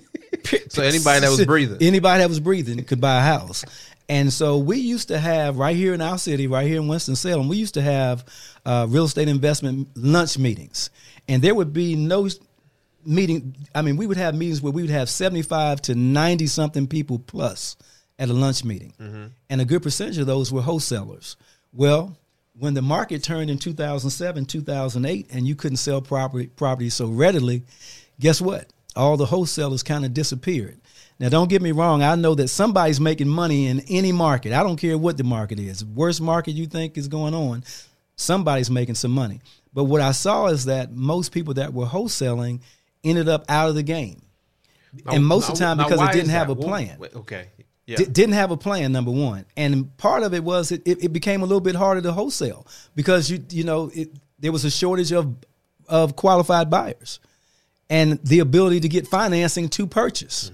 So anybody that was breathing. Anybody that was breathing could buy a house. And so we used to have right here in our city, right here in Winston Salem, we used to have uh, real estate investment lunch meetings, and there would be no meeting. I mean, we would have meetings where we would have seventy-five to ninety something people plus at a lunch meeting, and a good percentage of those were wholesalers. Well, when the market turned in 2007, 2008, and you couldn't sell property property so readily, guess what? All the wholesalers kind of disappeared. Now, don't get me wrong. I know that somebody's making money in any market. I don't care what the market is. Worst market you think is going on, somebody's making some money. But what I saw is that most people that were wholesaling ended up out of the game. and most of the time because it didn't have that? a plan. wait, okay. Yeah. Di- didn't have a plan number one and part of it was it, it, it became a little bit harder to wholesale because you you know it, there was a shortage of of qualified buyers and the ability to get financing to purchase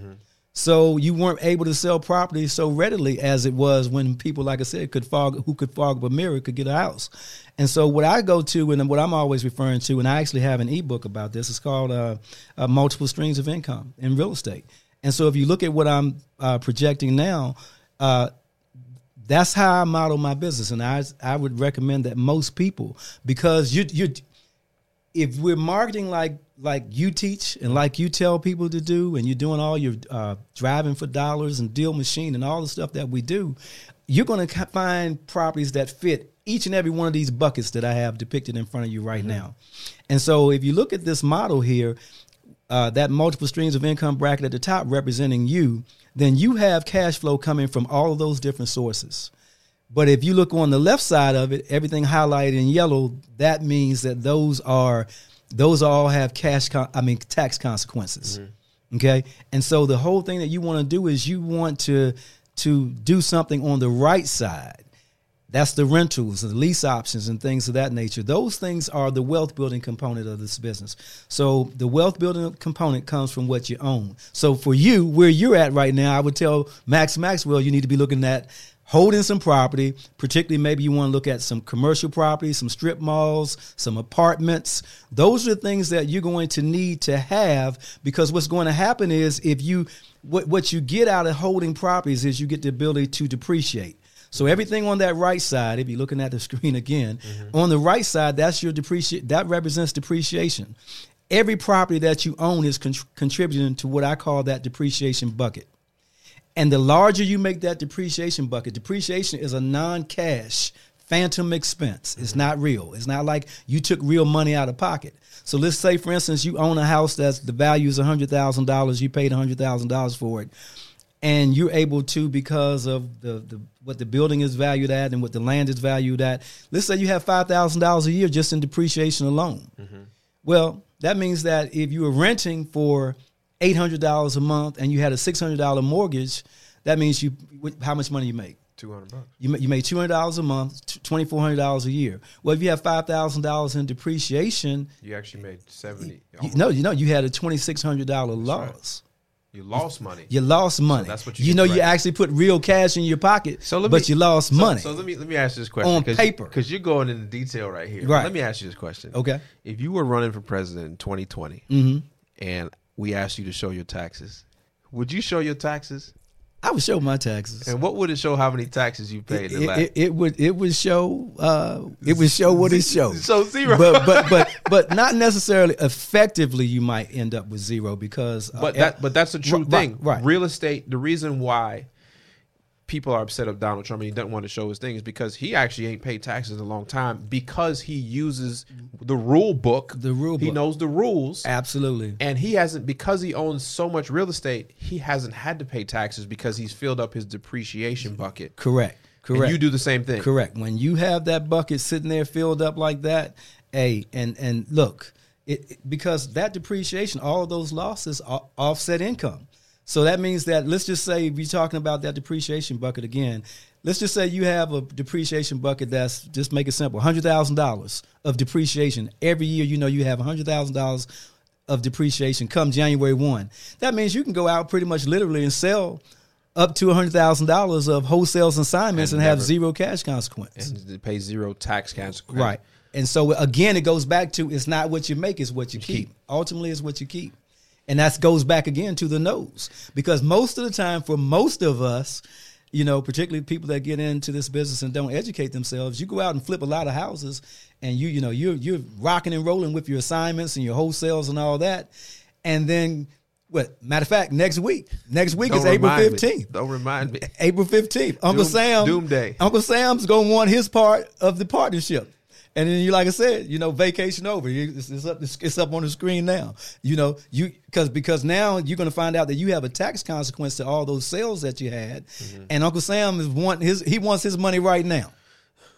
so you weren't able to sell property so readily as it was when people like i said could fog who could fog a mirror could get a house. And so what i go to and what i'm always referring to and i actually have an ebook about this it's called uh, uh, multiple streams of income in real estate. And so if you look at what I'm uh, projecting now, uh, that's how I model my business, and I I would recommend that most people because you you if we're marketing like like you teach and like you tell people to do, and you're doing all your uh, driving for dollars and deal machine and all the stuff that we do, you're going to find properties that fit each and every one of these buckets that I have depicted in front of you right now. And so if you look at this model here, uh, that multiple streams of income bracket at the top representing you, then you have cash flow coming from all of those different sources. But if you look on the left side of it, everything highlighted in yellow, that means that those are those all have cash con- I mean tax consequences. Mm-hmm. Okay? And so the whole thing that you want to do is you want to to do something on the right side That's the rentals, the lease options, and things of that nature. Those things are the wealth building component of this business. So the wealth building component comes from what you own. So for you, where you're at right now, I would tell Max Maxwell you need to be looking at holding some property, particularly maybe you want to look at some commercial property, some strip malls, some apartments. Those are the things that you're going to need to have because what's going to happen is if you what what you get out of holding properties is you get the ability to depreciate. So everything on that right side, if you're looking at the screen again, mm-hmm. on the right side, that's your depreciation. That represents depreciation. Every property that you own is con- contributing to what I call that depreciation bucket. And the larger you make that depreciation bucket, depreciation is a non-cash phantom expense. It's not real. It's not like you took real money out of pocket. So let's say, for instance, you own a house that's the value is hundred thousand dollars. You paid hundred thousand dollars for it and you're able to because of the, the what the building is valued at and what the land is valued at. Let's say you have five thousand dollars a year just in depreciation alone. Mm-hmm. Well, that means that if you were renting for eight hundred dollars a month and you had a six hundred dollar mortgage, that means you how much money you make. Two hundred bucks. You you made two hundred dollars a month, twenty four hundred dollars a year. Well, if you have five thousand dollars in depreciation, you actually made seventy. You, no, you know you had a twenty six hundred dollar loss. Right. You lost money. You lost money. So that's what you. You know, you actually put real cash in your pocket. So but me, you lost so, money. So let me let me ask you this question on paper because you're going into detail right here. Right. Let me ask you this question. Okay. If you were running for president in 2020, mm-hmm. and we asked you to show your taxes, would you show your taxes? I would show my taxes. And what would it show? How many taxes you paid? It, it, it would it would show uh, it would show what it shows. So zero. But but but but not necessarily effectively. You might end up with zero because. Uh, but that but that's a true right, thing. Right. Real estate. The reason why people are upset of Donald Trump and he doesn't want to show his things because he actually ain't paid taxes in a long time because he uses the rule book. The rule book. He knows the rules. Absolutely. And he hasn't because he owns so much real estate, he hasn't had to pay taxes because he's filled up his depreciation bucket. Correct. Correct. And you do the same thing. Correct. When you have that bucket sitting there filled up like that, hey, and and look, it, because that depreciation, all of those losses offset income. So that means that let's just say if you're talking about that depreciation bucket again, let's just say you have a depreciation bucket that's just make it simple, hundred thousand dollars of depreciation every year. You know you have hundred thousand dollars of depreciation come January one. That means you can go out pretty much literally and sell up to hundred thousand dollars of wholesales assignments and, and never, have zero cash consequence and pay zero tax consequence. Right. And so again, it goes back to it's not what you make, it's what you keep. keep. Ultimately, it's what you keep. And that goes back again to the nose. Because most of the time, for most of us, you know, particularly people that get into this business and don't educate themselves, you go out and flip a lot of houses and you, you know, you're you're rocking and rolling with your assignments and your wholesales and all that. And then what matter of fact, next week. Next week Don't is April fifteenth. Don't remind me. April fifteenth. Uncle Doom, Sam Doomday. Uncle Sam's gonna want his part of the partnership. And then you, like I said, you know, vacation over. It's, it's up. It's up on the screen now. You know, you because because now you're going to find out that you have a tax consequence to all those sales that you had, mm-hmm. and Uncle Sam is want his he wants his money right now.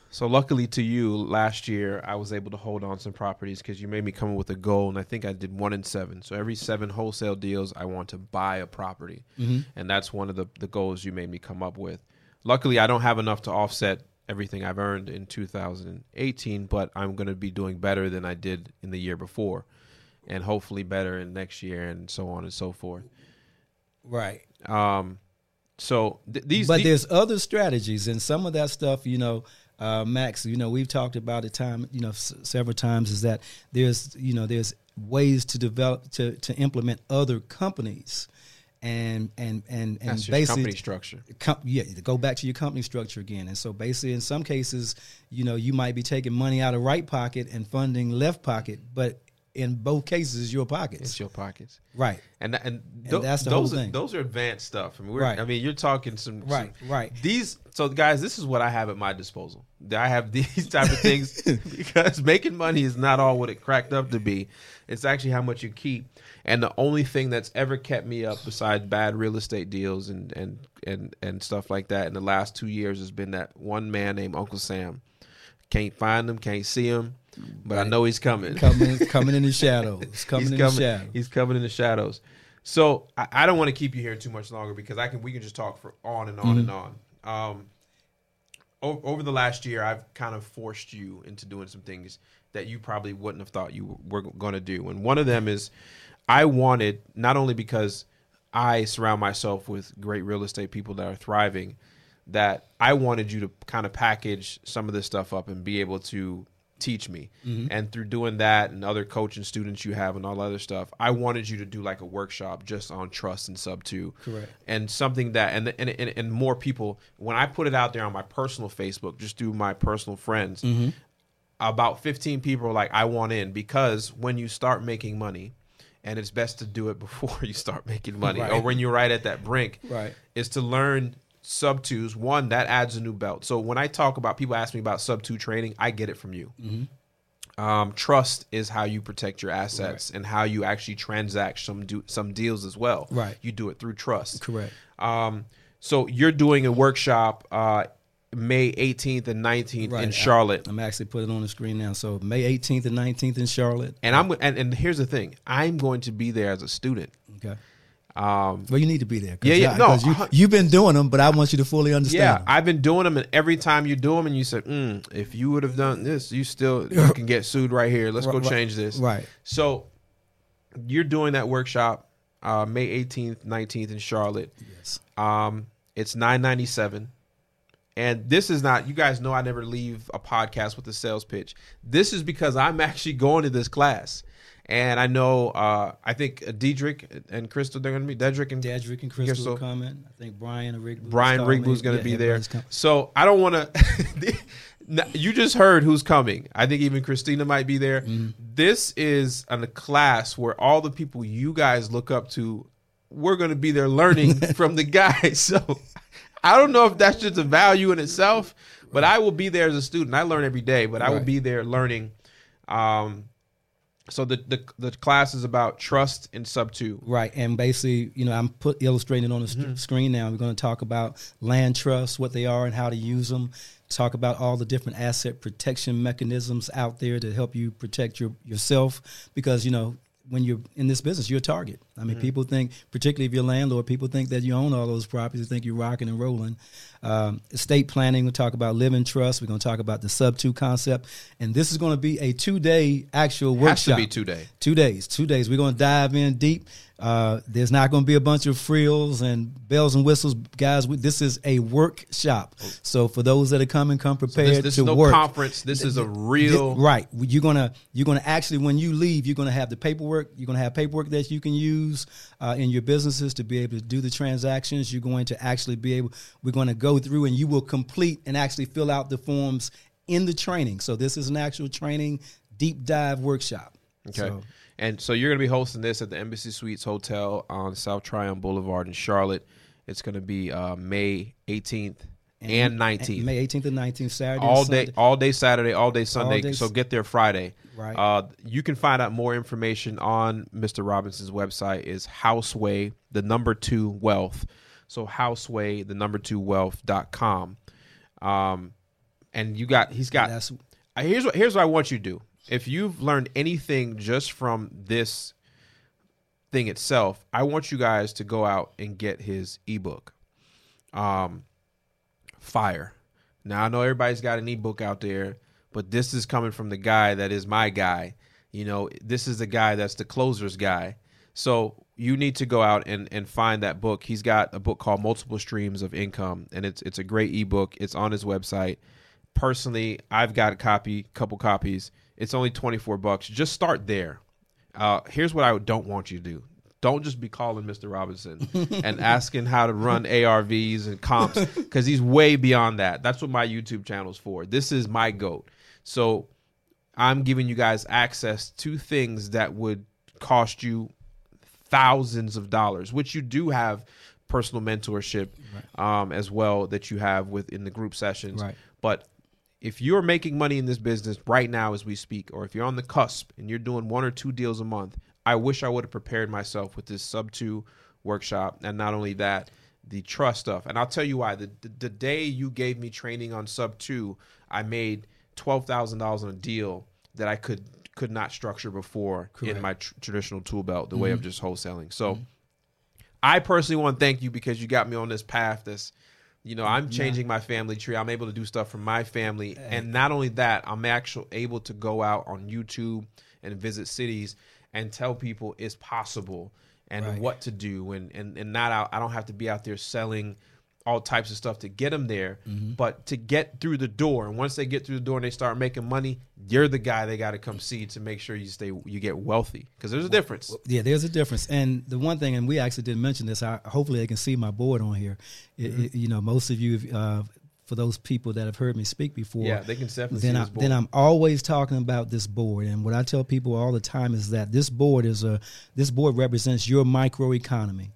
So luckily to you, last year I was able to hold on some properties because you made me come up with a goal, and I think I did one in seven. So every seven wholesale deals, I want to buy a property, mm-hmm. and that's one of the the goals you made me come up with. Luckily, I don't have enough to offset everything I've earned in 2018, but I'm going to be doing better than I did in the year before, and hopefully better in next year, and so on and so forth. Right. Um. So th- these, but these, there's other strategies, and some of that stuff, you know, uh, Max, you know, we've talked about it time, you know, s- several times. Is that there's, you know, there's ways to develop to to implement other companies and and and and That's basically company structure. Com- yeah, go back to your company structure again. And so basically, in some cases, you know, you might be taking money out of right pocket and funding left pocket, but in both cases, your pockets. It's your pockets, right? And and, and that's the those are. Those are advanced stuff. I mean, right. I mean, you're talking some right, some, right. These so guys, this is what I have at my disposal. I have these type of things because making money is not all what it cracked up to be. It's actually how much you keep. And the only thing that's ever kept me up besides bad real estate deals and and and and stuff like that in the last 2 years has been that one man named Uncle Sam. Can't find him, can't see him, but right. I know he's coming. Coming coming in the shadows. Coming he's in coming, the shadows. He's coming in the shadows. So I, I, don't want to keep you here too much longer because I can we can just talk for on and on mm-hmm. and on. Um, o- over the last year, I've kind of forced you into doing some things that you probably wouldn't have thought you were going to do. And one of them is I wanted, not only because I surround myself with great real estate people that are thriving, that I wanted you to kind of package some of this stuff up and be able to teach me. Mm-hmm. And through doing that and other coaching students you have and all other stuff, I wanted you to do like a workshop just on trust and sub two. Correct. And something that and and, and and more people when I put it out there on my personal Facebook, just through my personal friends, mm-hmm. about 15 people are like, I want in because when you start making money, and it's best to do it before you start making money Right. or when you're right at that brink, Right. is to learn sub twos. One, that adds a new belt. So when I talk about people ask me about sub two training, I get it from you. Um, trust is how you protect your assets and how you actually transact some do, some deals as well. Right. You do it through trust. Correct. Um, so you're doing a workshop uh, May 18th and 19th Right. in Charlotte. I'm actually putting it on the screen now. So May 18th and 19th in Charlotte. and I'm and, and here's the thing, I'm going to be there as a student. Okay. Um, Well, you need to be there. Yeah, yeah, no, you, you've been doing them, but I want you to fully understand. yeah, them. I've been doing them, and every time you do them, and you said, mm, "If you would have done this, you still you can get sued right here. Let's go Right, right, change this." right. So you're doing that workshop uh, May 18th, 19th in Charlotte. Yes. Um, it's 997. And this is not, you guys know I never leave a podcast with a sales pitch. This is because I'm actually going to this class. And I know, uh, I think Diedrich and Crystal, they're going to be, Dedrick and Dedrick and Crystal will comment. I think Brian and Rick. Brian Rigboo's going to be there. Coming. So I don't want to. you just heard who's coming. I think even Christina might be there. Mm-hmm. This is a class where all the people you guys look up to, we're going to be there learning from the guys. So I don't know if that's just a value in itself, but I will be there as a student. I learn every day, but I will Right. be there learning. Um, so the, the the class is about trust and sub two. Right, and basically, you know, I'm put illustrating on the Mm-hmm. screen now. We're going to talk about land trusts, what they are, and how to use them. Talk about all the different asset protection mechanisms out there to help you protect your yourself, because you know when you're in this business, you're a target. I Mm-hmm. mean, people think, particularly if you're a landlord, people think that you own all those properties, They think you're rocking and rolling. Um, estate planning, we'll talk about living trust. We're going to talk about the sub two concept, and this is going to be a two day actual Has workshop. to be two day. Two days. Two days. We're going to dive in deep. Uh, there's not going to be a bunch of frills and bells and whistles, guys. We, this is a workshop. So for those that are coming, come prepared This, this to is no work. conference. This is a real. Right. You're gonna you're gonna actually when you leave, you're gonna have the paperwork. You're gonna have paperwork that you can use uh, in your businesses to be able to do the transactions. You're going to actually be able. We're going to go through and you will complete and actually fill out the forms in the training. So this is an actual training deep dive workshop. Okay. So, and so you're going to be hosting this at the Embassy Suites Hotel on South Tryon Boulevard in Charlotte. It's going to be uh, May 18th and, 19th. May 18th and 19th, Saturday, all day, all day Saturday, all day Sunday. day so get there Friday. Right. Uh, you can find out more information on Mr. Robinson's website. Is Houseway the number two wealth. So Houseway the number two wealth.com. Um, and you got he's got That's uh, here's what here's what I want you to do. If you've learned anything just from this thing itself, I want you guys to go out and get his ebook. Um Fire. Now I know everybody's got an ebook out there, but this is coming from the guy that is my guy. You know, this is the guy that's the closer's guy. So you need to go out and, and find that book. He's got a book called Multiple Streams of Income, and it's it's a great ebook. It's on his website. Personally, I've got a copy, couple copies. It's only twenty four bucks. Just start there. Uh, here's what I don't want you to do. Don't just be calling Mr. Robinson and asking how to run ARVs and comps because he's way beyond that. That's what my YouTube channel's for. This is my goat. So I'm giving you guys access to things that would cost you thousands of dollars, which you do have personal mentorship um, as well that you have within the group sessions. Right. But if you're making money in this business right now as we speak, or if you're on the cusp and you're doing one or two deals a month, I wish I would have prepared myself with this sub two workshop. And not only that, the trust stuff. And I'll tell you why. The, the, the day you gave me training on sub two, I made twelve thousand dollars on a deal that I could could not structure before in my tr- traditional tool belt, the way of mm-hmm. just wholesaling. So mm-hmm. I personally want to thank you because you got me on this path that's You know, mm, I'm changing my family tree. I'm able to do stuff for my family, and not only that, I'm actually able to go out on YouTube and visit cities and tell people it's possible and Right. what to do, and and and not out. I don't have to be out there selling all types of stuff to get them there, Mm-hmm. but to get through the door. And once they get through the door and they start making money, you're the guy they got to come see to make sure you stay, you get wealthy because there's a difference. Yeah, there's a difference. And the one thing, and we actually didn't mention this. I, hopefully, they can see my board on here. It- Mm-hmm. it- you know, most of you, uh, for those people that have heard me speak before, Yeah, they can definitely then see I, this board. then I'm always talking about this board. And what I tell people all the time is that this board is a this board represents your microeconomy.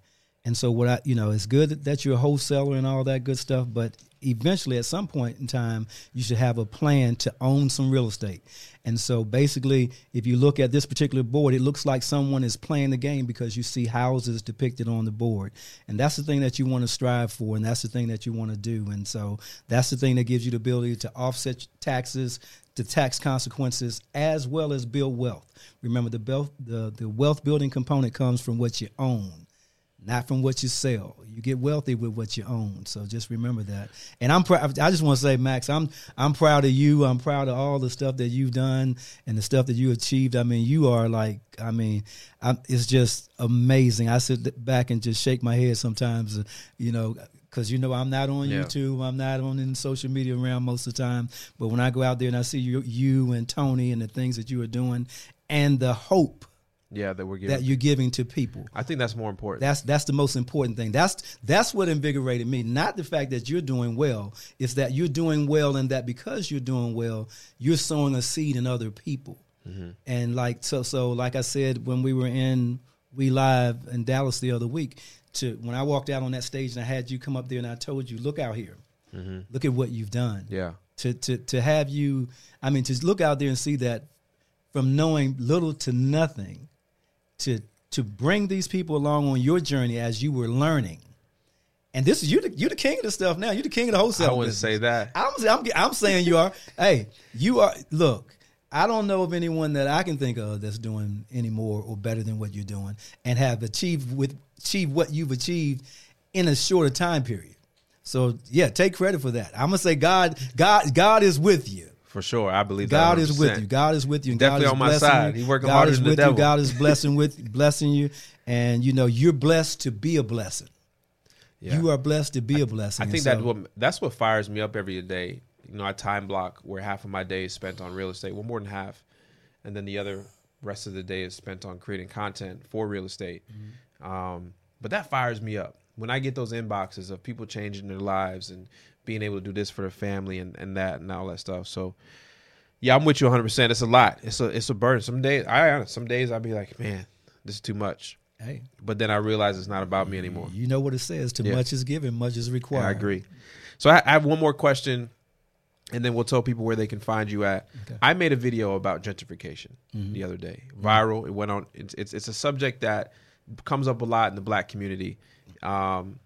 And so what I you know, it's good that you're a wholesaler and all that good stuff, but eventually at some point in time you should have a plan to own some real estate. And so basically if you look at this particular board, it looks like someone is playing the game because you see houses depicted on the board. And that's the thing that you want to strive for and that's the thing that you want to do. And so that's the thing that gives you the ability to offset taxes, the tax consequences as well as build wealth. Remember the wealth the, the wealth building component comes from what you own not from what you sell. You get wealthy with what you own. So just remember that. And I'm proud. I just want to say, Max, I'm I'm proud of you. I'm proud of all the stuff that you've done and the stuff that you achieved. I mean, you are like, I mean, I'm, it's just amazing. I sit back and just shake my head sometimes, uh, you know. Because you know I'm not on Yeah. YouTube, I'm not on in social media around most of the time. But when I go out there and I see you, you and Tony and the things that you are doing, and the hope yeah, that we're giving. that you're giving to people, I think that's more important. that's that's the most important thing. That's that's what invigorated me. Not the fact that you're doing well. It's that you're doing well, and that because you're doing well, you're sowing a seed in other people. Mm-hmm. And like so, so like I said when we were in we live in Dallas the other week, to when I walked out on that stage and I had you come up there and I told you, look out here, mm-hmm. look at what you've done yeah, to to to have you i mean to look out there and see that from knowing little to nothing to to bring these people along on your journey as you were learning and this is you the, you're the king of the stuff now you're the king of the wholesale I wouldn't business. say that. I'm, I'm I'm saying you are hey you are look I don't know of anyone that I can think of that's doing any more or better than what you're doing and have achieved with achieved what you've achieved in a shorter time period. So yeah, take credit for that. I'm gonna say God, God, God is with you. For sure, I believe that God is with you. God is with you. and Definitely God is on my side. You. He working God harder is than the with devil. you. God is blessing with blessing you, and you know you're blessed to be a blessing. Yeah. You are blessed to be a blessing. I think so- that what that's what fires me up every day. You know, I time block where half of my day is spent on real estate, well, more than half, and then the other rest of the day is spent on creating content for real estate. Mm-hmm. Um, but that fires me up when I get those inboxes of people changing their lives and being able to do this for their family and, and that and all that stuff. So, yeah, I'm with you 100. percent It's a lot. It's a it's a burden. Some days, I some days I'll be like, man, this is too much. Hey, But then I realize it's not about me anymore. you know what it says: too Yeah. much is given, much is Yeah, required. I agree. So I, I have one more question, and then we'll tell people where they can find you at. Okay. I made a video about gentrification Mm-hmm. the other day, viral. It went on. It's, it's it's a subject that comes up a lot in the black community. Um,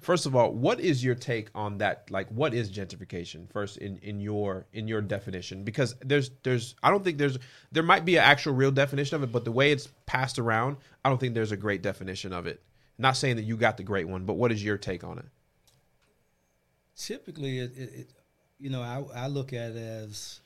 first of all, what is your take on that? Like, what is gentrification? First, in in your in your definition, because there's there's I don't think there's there might be an actual real definition of it, but the way it's passed around, I don't think there's a great definition of it. Not saying that you got the great one, but what is your take on it? Typically, it, it, it you know, I, I look at it as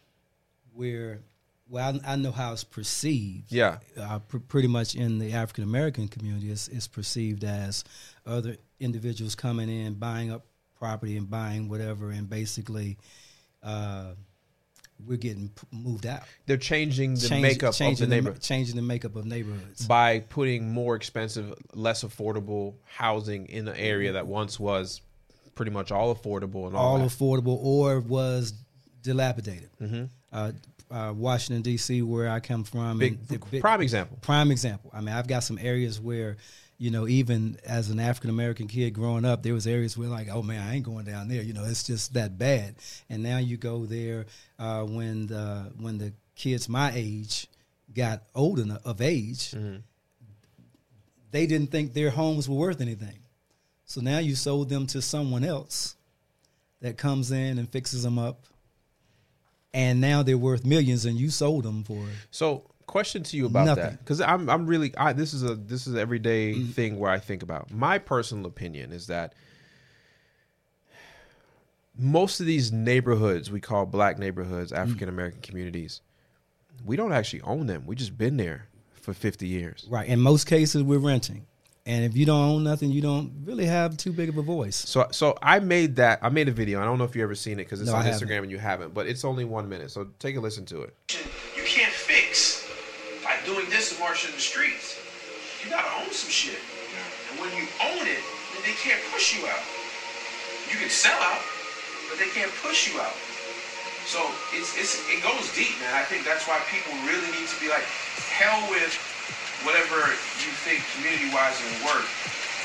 where, well, I, I know how it's perceived. Yeah. uh, pr- pretty much in the African American community, it's, it's perceived as other individuals coming in, buying up property and buying whatever, and basically, uh, we're getting p- moved out. they're changing the Change- makeup of changing the ma- neighborhood changing the makeup of neighborhoods. by putting more expensive, less affordable housing in the area that once was pretty much all affordable and all, all affordable or was dilapidated. Mm-hmm. Uh, uh, Washington D.C., where I come from, the big- prime example. prime example. I mean, I've got some areas where, you know, even as an African American kid growing up, there was areas where like, oh man, I ain't going down there. You know, it's just that bad. And now you go there uh, when the when the kids my age got old enough of age, they didn't think their homes were worth anything. So now you sold them to someone else that comes in and fixes them up. And now they're worth millions, and you sold them for So, question to you about Nothing. that because I'm I'm really I, this is a this is an everyday mm-hmm. thing where I think about my personal opinion is that most of these neighborhoods we call black neighborhoods, mm. African American communities, we don't actually own them. We just been there for 50 years. Right. In most cases, we're renting, and if you don't own nothing, you don't really have too big of a voice. So so I made that I made a video. I don't know if you ever seen it because it's No, on Instagram and you haven't, but it's only one minute. So take a listen to it. you can't fix by doing this and marching in the streets. You gotta own some shit. And when you own it, then they can't push you out. You can sell out, but they can't push you out. So it's it's it goes deep, man. I think that's why people really need to be like, hell with whatever you think community-wise will work.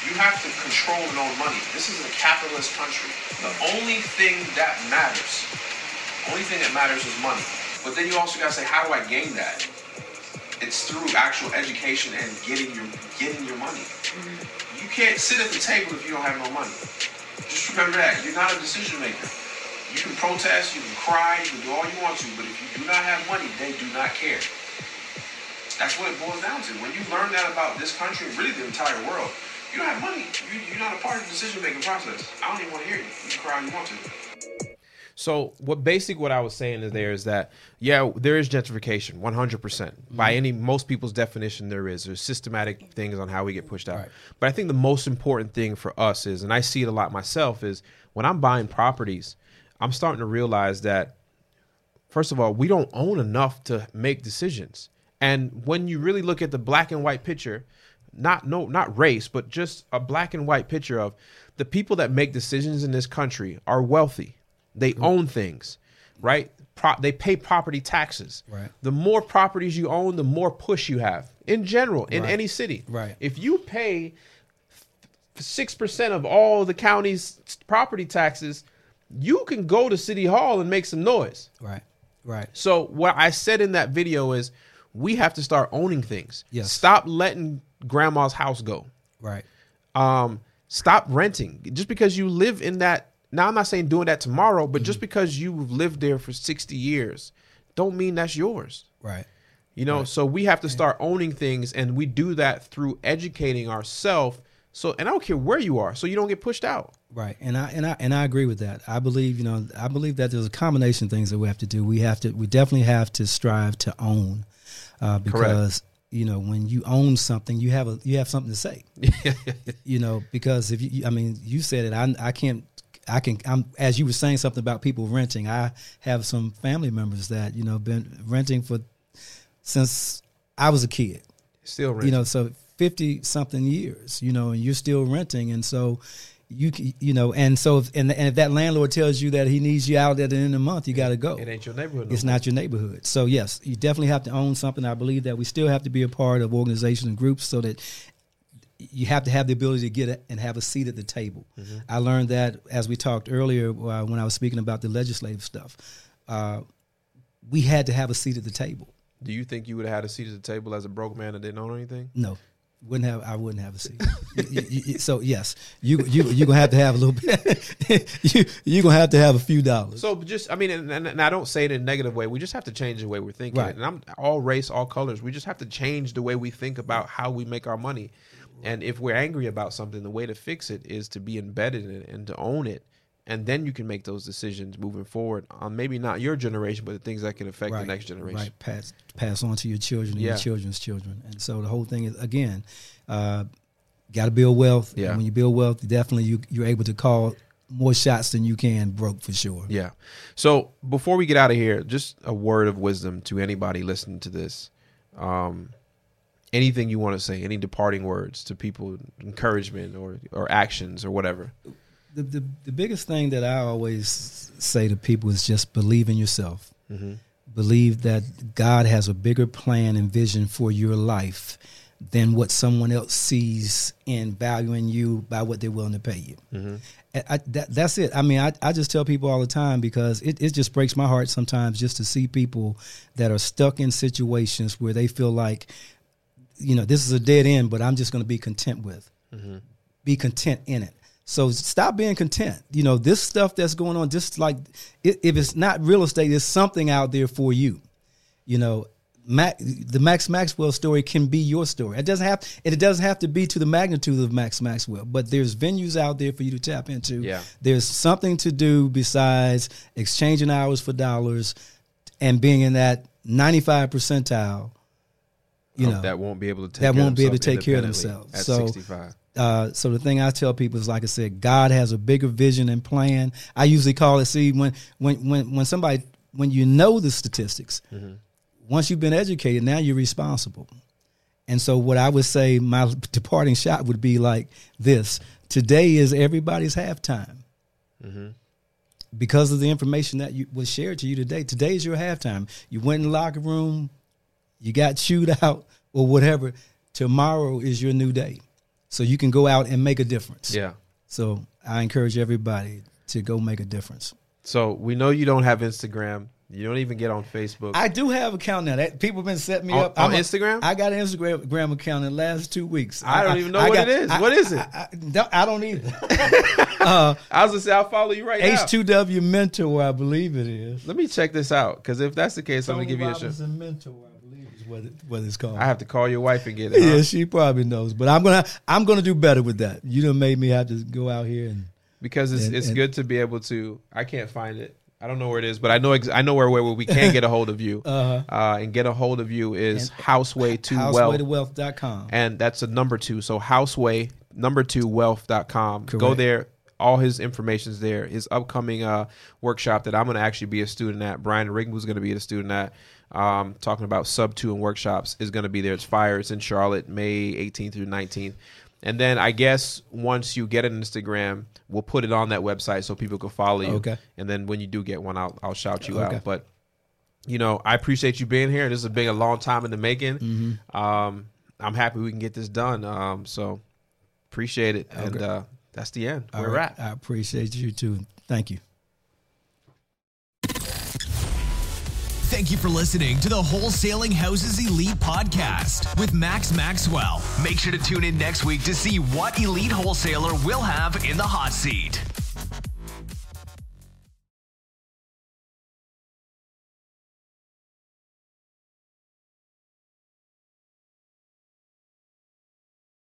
You have to control and own money. This is a capitalist country. The only thing that matters only thing that matters is money. But then you also gotta say, how do I gain that? It's through actual education and getting your getting your money. Mm-hmm. You can't sit at the table if you don't have no money. Just remember that. You're not a decision maker. You can protest, you can cry, you can do all you want to, but if you do not have money, they do not care. That's what it boils down to. When you learn that about this country, really the entire world, you don't have money. You, you're not a part of the decision making process. I don't even want to hear you. You can cry all you want to. So what basic what I was saying is there is that yeah there is gentrification 100 percent. By Mm-hmm. any most people's definition there is. There's systematic things on how we get pushed out. Right. but I think the most important thing for us is and I see it a lot myself is when I'm buying properties I'm starting to realize that first of all we don't own enough to make decisions. And when you really look at the black and white picture not no not race but just a black and white picture of the people that make decisions in this country are wealthy they own things right Pro- they pay property taxes Right. the more properties you own the more push you have in general in Right. any city Right. if you pay six percent of all the county's property taxes you can go to city hall and make some noise Right. Right. so what I said in that video is we have to start owning things. Yes. Stop letting grandma's house go. Right. Um, stop renting. Just because you live in that now I'm not saying doing that tomorrow, but Mm-hmm. just because you've lived there for 60 years, don't mean that's yours. Right. You know, so we have to start owning things and we do that through educating ourselves. So and I don't care where you are, so you don't get pushed out. Right, and I and I and I agree with that. I believe you know I believe that there's a combination of things that we have to do. We have to we definitely have to strive to own, uh, because you know when you own something, you have a you have something to say. you know because if you I mean you said it, I I can't. I can. I'm as you were saying something about people renting. I have some family members that you know been renting for since I was a kid Still renting. you know so 50 something years you know and you're still renting and so you you know and so if, and, and if that landlord tells you that he needs you out at the end of the month you got to go it ain't your neighborhood. No it's not your neighborhood so yes you definitely have to own something i believe that we still have to be a part of organizations and groups so that you have to have the ability to get it and have a seat at the table. Mm-hmm. I learned that as we talked earlier uh, when I was speaking about the legislative stuff. Uh, we had to have a seat at the table. Do you think you would have had a seat at the table as a broke man that didn't own anything? No, wouldn't have. I wouldn't have a seat. You- you- you- so yes, you you you gonna have to have a little bit. you you gonna have to have a few dollars. So just, I mean, and, and, and I don't say it in a negative way. We just have to change the way we're thinking. Right. And I'm all race, all colors. We just have to change the way we think about how we make our money. And if we're angry about something, the way to fix it is to be embedded in it and to own it. And then you can make those decisions moving forward on maybe not your generation, but the things that can affect the next generation. Right, pass pass on to your children and Yeah. your children's children. And so the whole thing is again, uh, got to build wealth. Yeah. And when you build wealth, definitely you you're able to call more shots than you can broke for sure. Yeah. So before we get out of here, just a word of wisdom to anybody listening to this. Um, anything you want to say, any departing words to people, encouragement or or actions or whatever. The, the the biggest thing that I always say to people is just believe in yourself. Mm-hmm. Believe that God has a bigger plan and vision for your life than what someone else sees in valuing you by what they're willing to pay you. Mm-hmm. I, I- that, that's it. I mean, I, I just tell people all the time because it, it just breaks my heart sometimes just to see people that are stuck in situations where they feel like, you know, this is a dead end, but I'm just going to be content with. Mm-hmm. Be content in it. So stop being content. You know, this stuff that's going on, just like if it's not real estate, there's something out there for you. You know, Mac, the Max Maxwell story can be your story. It doesn't have it doesn't have to be to the magnitude of Max Maxwell, but there's venues out there for you to tap into. Yeah. There's something to do besides exchanging hours for dollars and being in that 95 percentile. You know, that won't be able to take that care won't be able to take care of themselves. at So, 65. uh, so the thing I tell people is, like I said, God has a bigger vision and plan. I usually call it. See, when when when when somebody when you know the statistics, once you've been educated, now you're responsible. And so, what I would say, my departing shot would be like this: Today is everybody's halftime. Because of the information that you, was shared to you today, today is your halftime. You went in the locker room, you got chewed out or whatever. Tomorrow is your new day, so you can go out and make a difference. Yeah. So I encourage everybody to go make a difference. So we know you don't have Instagram. You don't even get on Facebook. I do have an account now. That people have been setting me On- up on I'm Instagram? I got an Instagram account in the last two weeks. I don't even know what it is. What is it? I, I, don't- I don't either. I was gonna say I'll follow you right now. H2W Mentor, I believe it is. Let me check this out because if that's the case, I'm gonna Tony give you a shot. Robinson Mentor, I what it, what it's called. I have to call your wife and get it. yeah, huh? she probably knows, but I'm gonna I'm gonna do better with that. You done made me have to go out here and because it's And- it's and- good to be able to. I can't find it. I don't know where it is, but I know ex- I know where where we can get a hold of you. Uh-huh. uh and get a hold of you is houseway to wealth, housewaytowealth.com. and that's a number two. So houseway number two wealth.com. Go there. All his information's there. His upcoming uh, workshop that I'm going to actually be a student at. Brian Rigman's going to be a student at. Um, talking about sub two and workshops is going to be there. It's fire. It's in Charlotte, May 18th through 19th. And then I guess once you get an Instagram, we'll put it on that website so people can follow you. Okay. And then when you do get one, I'll I'll shout you Okay. out. But you know, I appreciate you being here. This has been a long time in the making. Mm-hmm. Um, I'm happy we can get this done. Um, so appreciate it. And uh, that's the end. All We're right. at. I appreciate you too. Thank you. Thank you for listening to the Wholesaling Houses Elite podcast with Max Maxwell. Make sure to tune in next week to see what elite wholesaler will have in the hot seat.